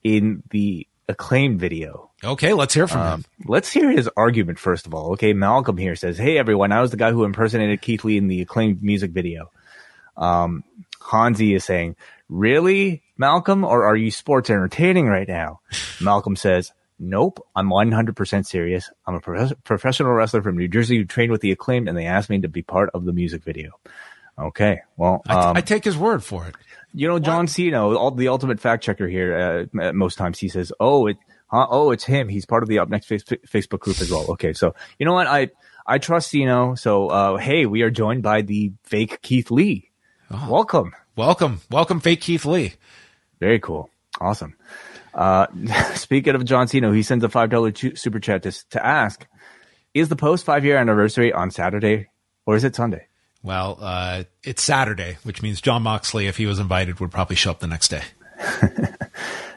in the acclaimed video. okay, let's hear from him. Let's hear his argument first of all. Okay, Malcolm here says, "Hey everyone, I was the guy who impersonated Keith Lee in the acclaimed music video." Um, Hansi is saying, "Really, Malcolm, or are you sports entertaining right now?" Malcolm says, "Nope, I'm 100% serious. I'm a prof- professional wrestler from New Jersey who trained with the acclaimed, and they asked me to be part of the music video." Okay, well, um, I take his word for it. You know, John Cena, all, the ultimate fact checker here, uh, at most times he says, "Oh, it, huh, oh, it's him. He's part of the Up Next face, Facebook group as well." Okay, so you know what? I I trust Cena. So uh, hey, we are joined by the fake Keith Lee. Welcome. Welcome, welcome, fake Keith Lee. Very cool. Awesome. Uh, speaking of John Cena, he sends a five dollar super chat to to ask: Is the post five year anniversary on Saturday or is it Sunday? Well, uh, it's Saturday, which means Jon Moxley, if he was invited, would probably show up the next day.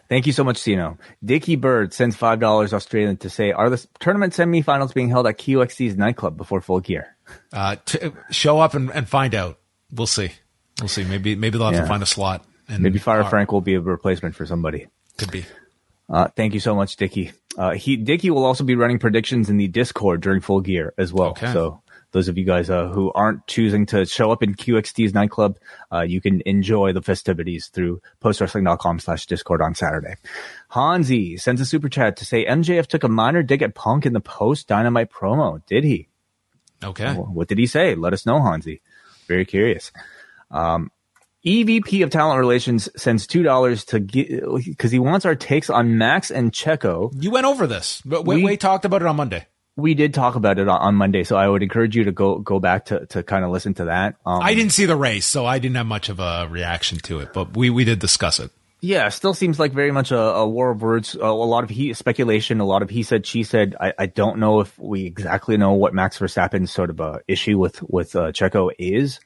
Thank you so much, Cino. Dickie Bird sends five dollars Australian to say, "Are the tournament semifinals being held at QXT's nightclub before full gear?" Uh, to show up and, and find out. We'll see. We'll see. Maybe maybe they'll have Yeah. to find a slot. And Maybe Fire uh, Frank will be a replacement for somebody. could be. Uh, thank you so much, Dickie. Uh, he Dickie will also be running predictions in the Discord during full gear as well. Okay. So those of you guys uh, who aren't choosing to show up in QXT's nightclub, uh, you can enjoy the festivities through postwrestling.com slash discord on Saturday. Hansi sends a super chat to say MJF took a minor dig at Punk in the post dynamite promo. Did he? Okay. What did he say? Let us know, Hansi. Very curious. Um, EVP of Talent Relations sends two dollars to because he wants our takes on Max and Checo. You went over this, but We- we talked about it on Monday. We did talk about it on, on Monday, so I would encourage you to go go back to to kind of listen to that. Um, I didn't see the race, so I didn't have much of a reaction to it, but we, we did discuss it. Yeah, still seems like very much a, a war of words. A, a lot of he speculation, a lot of he said, she said. I, I don't know if we exactly know what Max Verstappen's sort of uh issue with with uh, Checo is.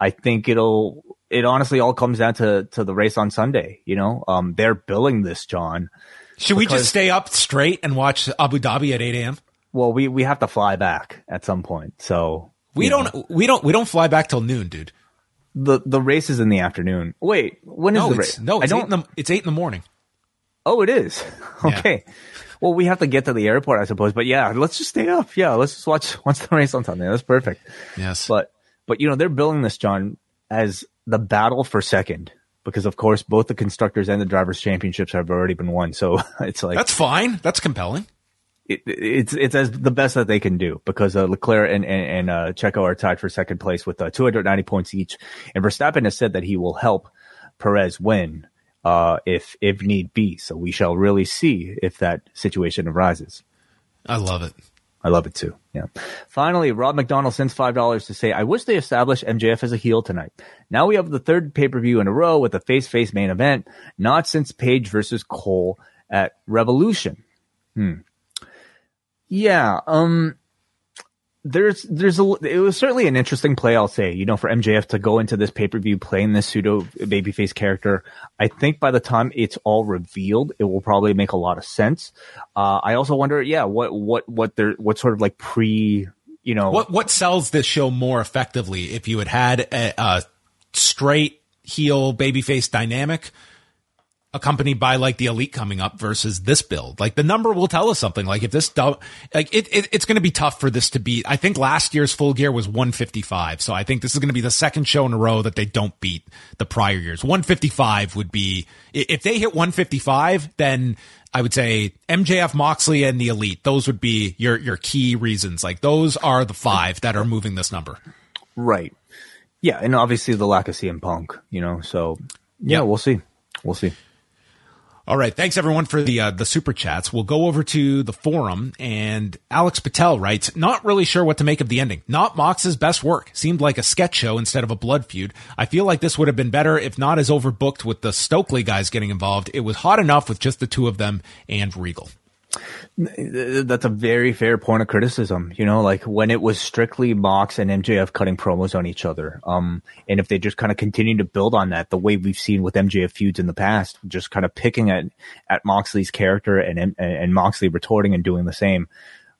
I think it'll it honestly all comes down to to the race on Sunday. You know, um, they're billing this, John. Should we just stay up straight and watch Abu Dhabi at 8 a.m.? Well, we we have to fly back at some point, so We don't, we don't, we don't fly back till noon, dude. the the race is in the afternoon. Wait, when is No, the race? no, I it's eight, don't. in the, it's eight in the morning. oh, it is. Yeah. okay. Well, we have to get to the airport, I suppose. But yeah, let's just stay up. Yeah, let's just watch watch the race on Sunday. That's perfect. Yes. But but you know they're billing this John as the battle for second because of course both the constructors and the drivers championships have already been won. So it's like That's fine. That's compelling. It, it's it's as the best that they can do because uh, Leclerc and and, and uh, Checo are tied for second place with uh, 290 points each, and Verstappen has said that he will help Perez win uh, if if need be. So we shall really see if that situation arises. I love it. I love it too. Yeah. Finally, Rob McDonald sends five dollars to say, "I wish they established MJF as a heel tonight. Now we have the third pay per view in a row with a face face main event, not since Page versus Cole at Revolution." Hmm. Yeah. Um there's there's a it was certainly an interesting play I'll say you know for MJF to go into this pay per view playing this pseudo babyface character I think by the time it's all revealed it will probably make a lot of sense uh, I also wonder yeah what what what there what sort of like pre you know what what sells this show more effectively if you had had a, a straight heel babyface dynamic accompanied by like the elite coming up versus this build. Like the number will tell us something. Like if this, like it, it it's going to be tough for this to beat. I think last year's full gear was 155. So I think this is going to be the second show in a row that they don't beat the prior years. 155 would be, if they hit 155, then I would say MJF, Moxley, and the elite. Those would be your, your key reasons. Like those are the five that are moving this number. Right. Yeah. And obviously the lack of CM Punk, you know, so yeah, we'll see. We'll see. All right. Thanks everyone for the, uh, the super chats. We'll go over to the forum and Alex Patel writes, not really sure what to make of the ending. Not Mox's best work. Seemed like a sketch show instead of a blood feud. I feel like this would have been better if not as overbooked with the Stokely guys getting involved. It was hot enough with just the two of them and Regal. That's a very fair point of criticism. You know, like when it was strictly Mox and MJF cutting promos on each other. Um, and if they just kind of continue to build on that, the way we've seen with MJF feuds in the past, just kind of picking at, at Moxley's character and, and, Moxley retorting and doing the same,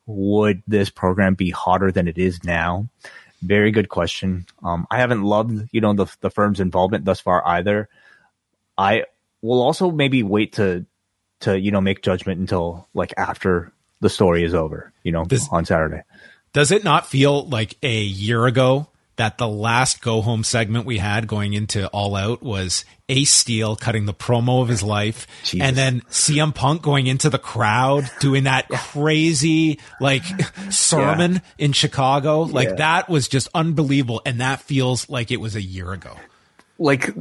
would this program be hotter than it is now? Very good question. Um, I haven't loved, you know, the, the firm's involvement thus far either. I will also maybe wait to, to you know make judgment until like after the story is over. You know, does, on Saturday. Does it not feel like a year ago that the last go home segment we had going into All Out was Ace Steel cutting the promo of his life, Jesus. and then CM Punk going into the crowd doing that crazy like sermon yeah. in Chicago? Like yeah. that was just unbelievable, and that feels like it was a year ago like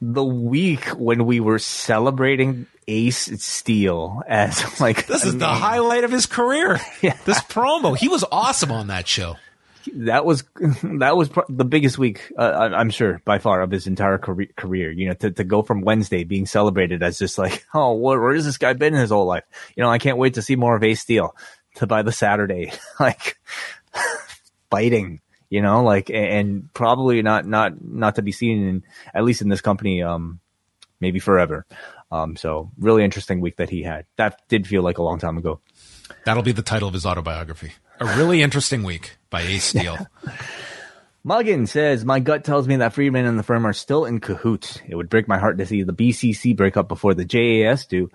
the week when we were celebrating Ace Steel as like this is the highlight of his career. Yeah. This promo, he was awesome on that show. That was that was the biggest week, uh, I'm sure, by far of his entire career. You know, to, to go from Wednesday being celebrated as just like, oh, where has this guy been in his whole life? You know, I can't wait to see more of Ace Steel. To by the Saturday, like fighting you know, like, and probably not, not, not to be seen in, at least in this company, um, maybe forever. Um, so really interesting week that he had. That did feel like a long time ago. That'll be the title of his autobiography. A really interesting week by Ace Steel. Muggin says, My gut tells me that Friedman and the firm are still in cahoots. It would break my heart to see the BCC break up before the JAS do.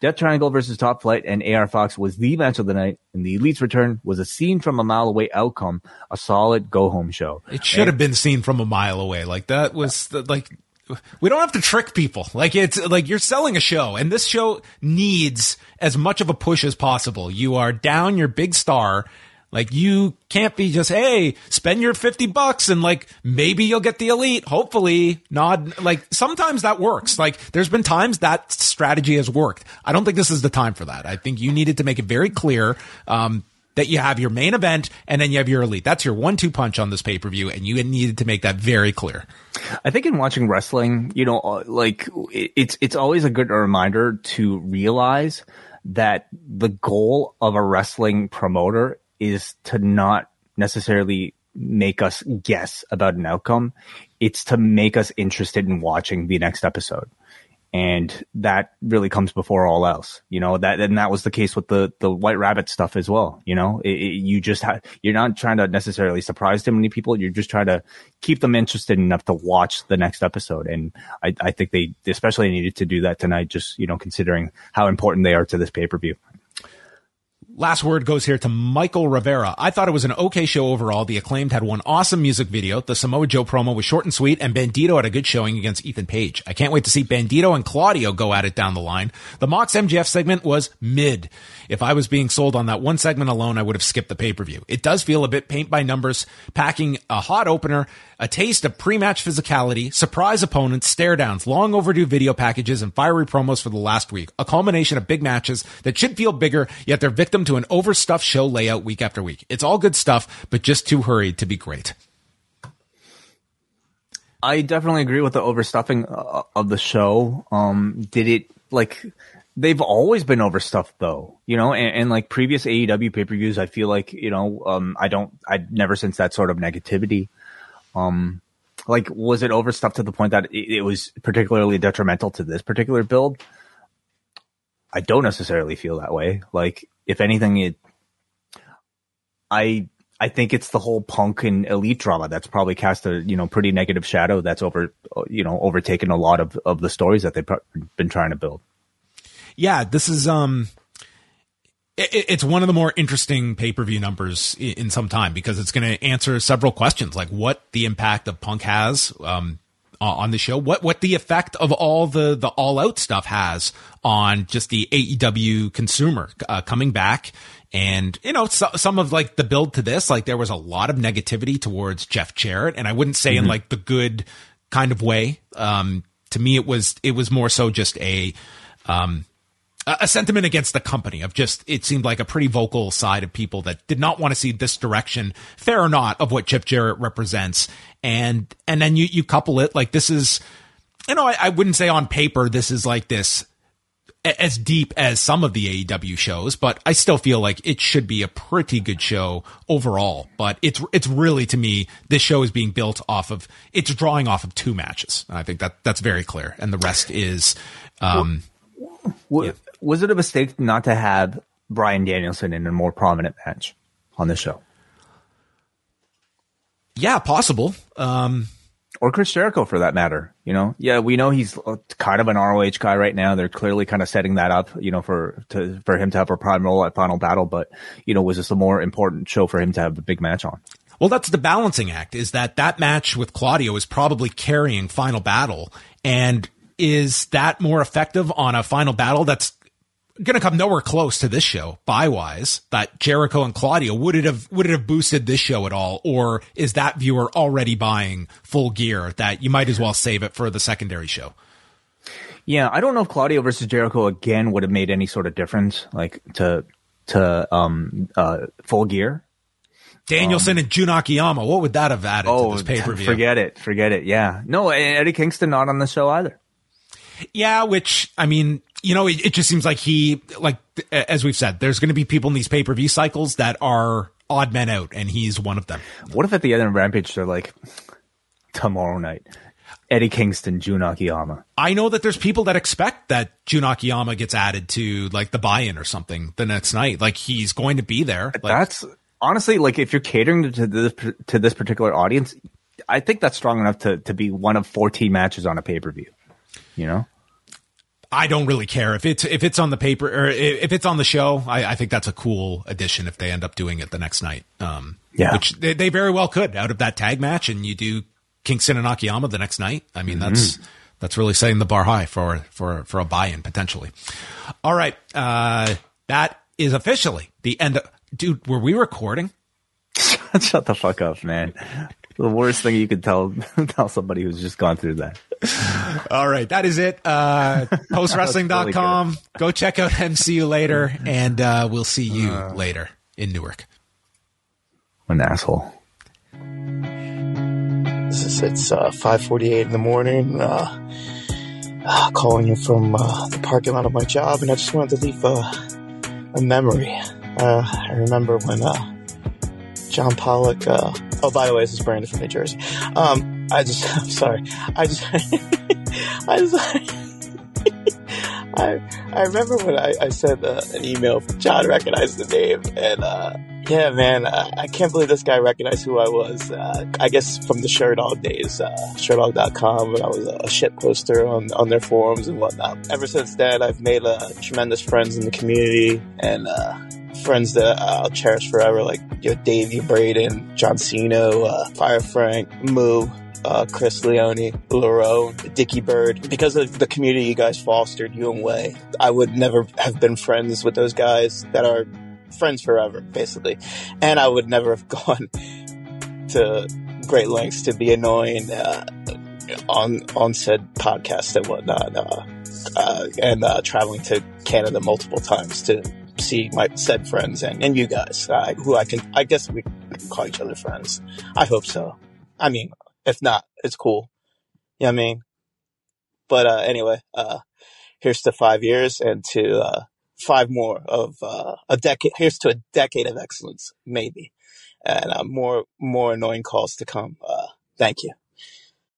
Death Triangle versus Top Flight and AR Fox was the match of the night, and the Elite's return was a scene from a mile away outcome, a solid go home show. It should and, have been seen from a mile away. Like that was the, like we don't have to trick people. Like it's like you're selling a show and this show needs as much of a push as possible. You are down your big star like you can't be just, hey, spend your 50 bucks and like maybe you'll get the elite. Hopefully nod. Like sometimes that works. Like there's been times that strategy has worked. I don't think this is the time for that. I think you needed to make it very clear, um, that you have your main event and then you have your elite. That's your one two punch on this pay per view, and you needed to make that very clear. I think in watching wrestling, you know, uh, like it's it's always a good reminder to realize that the goal of a wrestling promoter is to not necessarily make us guess about an outcome. It's to make us interested in watching the next episode. And that really comes before all else, you know, that, and that was the case with the, the white rabbit stuff as well. You know, it, it, you just you're not trying to necessarily surprise too many people. You're just trying to keep them interested enough to watch the next episode. And I, I think they especially needed to do that tonight, just, you know, considering how important they are to this pay per view. Last word goes here to Michael Rivera. I thought it was an okay show overall. The acclaimed had one awesome music video. The Samoa Joe promo was short and sweet, and Bandito had a good showing against Ethan Page. I can't wait to see Bandito and Claudio go at it down the line. The Mox MJF segment was mid. If I was being sold on that one segment alone, I would have skipped the pay-per-view. It does feel a bit paint by numbers, packing a hot opener, a taste of pre-match physicality, surprise opponents, stare downs, long overdue video packages, and fiery promos for the last week. A culmination of big matches that should feel bigger, yet they're victims victim to an overstuffed show layout week after week. It's all good stuff, but just too hurried to be great. I definitely agree with the overstuffing uh, of the show. Um, did it like they've always been overstuffed though, you know, and, and like previous AEW pay per views, I feel like you know, um, I don't, I never sense that sort of negativity. Um, like was it overstuffed to the point that it, it was particularly detrimental to this particular build? I don't necessarily feel that way. Like if anything, it, I I think it's the whole punk and elite drama that's probably cast a you know pretty negative shadow that's over you know overtaken a lot of of the stories that they've been trying to build. Yeah, this is um it's one of the more interesting pay-per-view numbers in, some time because it's going to answer several questions like what the impact of punk has um on the show, what what the effect of all the the all out stuff has on just the AEW consumer uh, coming back and, you know, so, some of like the build to this, like there was a lot of negativity towards Jeff Jarrett. And I wouldn't say mm-hmm. in like the good kind of way. Um, to me, it was, it was more so just a, um, a sentiment against the company of just it seemed like a pretty vocal side of people that did not want to see this direction fair or not of what Jeff Jarrett represents and and then you you couple it like this is you know I, I wouldn't say on paper this is like this as deep as some of the AEW shows, but I still feel like it should be a pretty good show overall. But it's it's really to me this show is being built off of it's drawing off of two matches. I think that that's very clear, and the rest is. Um, was, yeah. was it a mistake not to have Bryan Danielson in a more prominent match on the show? Yeah, possible. Um, or Chris Jericho for that matter. You know, yeah, we know he's kind of an ROH guy right now. They're clearly kind of setting that up, you know, for to for him to have a prime role at Final Battle. But you know, was this a more important show for him to have a big match on? Well, that's the balancing act. Is that that match with Claudio is probably carrying Final Battle, and is that more effective on a Final Battle that's going to come nowhere close to this show buy wise that Jericho and Claudio would it have would it have boosted this show at all? Or is that viewer already buying full gear that you might as well save it for the secondary show? Yeah I don't know if Claudio versus Jericho again would have made any sort of difference like to to um uh full gear. Danielson um, and Jun Akiyama what would that have added oh, to this pay-per-view? forget it forget it yeah. No Eddie Kingston not on the show either yeah which I mean you know, it, it just seems like he, like, as we've said, there's going to be people in these pay per view cycles that are odd men out, and he's one of them. What if at the end of Rampage they're like, tomorrow night, Eddie Kingston, Jun Akiyama? I know that there's people that expect that Jun Akiyama gets added to like the buy-in or something the next night. Like he's going to be there. Like, that's honestly like if you're catering to this to this particular audience, I think that's strong enough to to be one of 14 matches on a pay per view. You know. I don't really care if it's if it's on the paper or if it's on the show. I, I think that's a cool addition if they end up doing it the next night. Um, yeah, which they, they, very well could out of that tag match, and you do Kingston and Akiyama the next night. I mean, mm-hmm. that's that's really setting the bar high for for for a buy-in potentially. All right, uh, that is officially the end. of Dude, were we recording? Shut the fuck up, man the worst thing you could tell tell somebody who's just gone through that. All right, that is it. Uh, postwrestling.com. Really Go check out MCU later, and uh, we'll see you uh, later in Newark. An asshole. This is it's uh, five forty eight in the morning. Uh, uh, calling you from uh, the parking lot of my job, and I just wanted to leave a, a memory. Uh, I remember when uh, John Pollock. Uh, oh, by the way, this is Brandon from New Jersey. Um, I just, I'm sorry. I just, I just, I, I remember when I, I sent uh, an email. John recognized the name, and uh, yeah, man, I, I, can't believe this guy recognized who I was. Uh, I guess from the Sherdog days, uh, Sherdog.com, when I was a shit poster on, on their forums and whatnot. Ever since then, I've made uh, tremendous friends in the community, and uh, friends that I'll cherish forever, like you know, Davey Braden, John Cena, uh, Fire Frank, Moo, uh, Chris Leone, Laro, Dickie Bird. Because of the community you guys fostered, you and Wai, I would never have been friends with those guys that are friends forever, basically. And I would never have gone to great lengths to be annoying uh, on on said podcast and whatnot, uh, uh, and uh, traveling to Canada multiple times to see my said friends and, and you guys, uh, who I can, I guess we can call each other friends. I hope so. I mean, if not, it's cool. You know what I mean? But, uh, anyway, uh, here's to five years and to, uh, five more of, uh, a decade. Here's to a decade of excellence, maybe. And, uh, more, more annoying calls to come. Uh, thank you.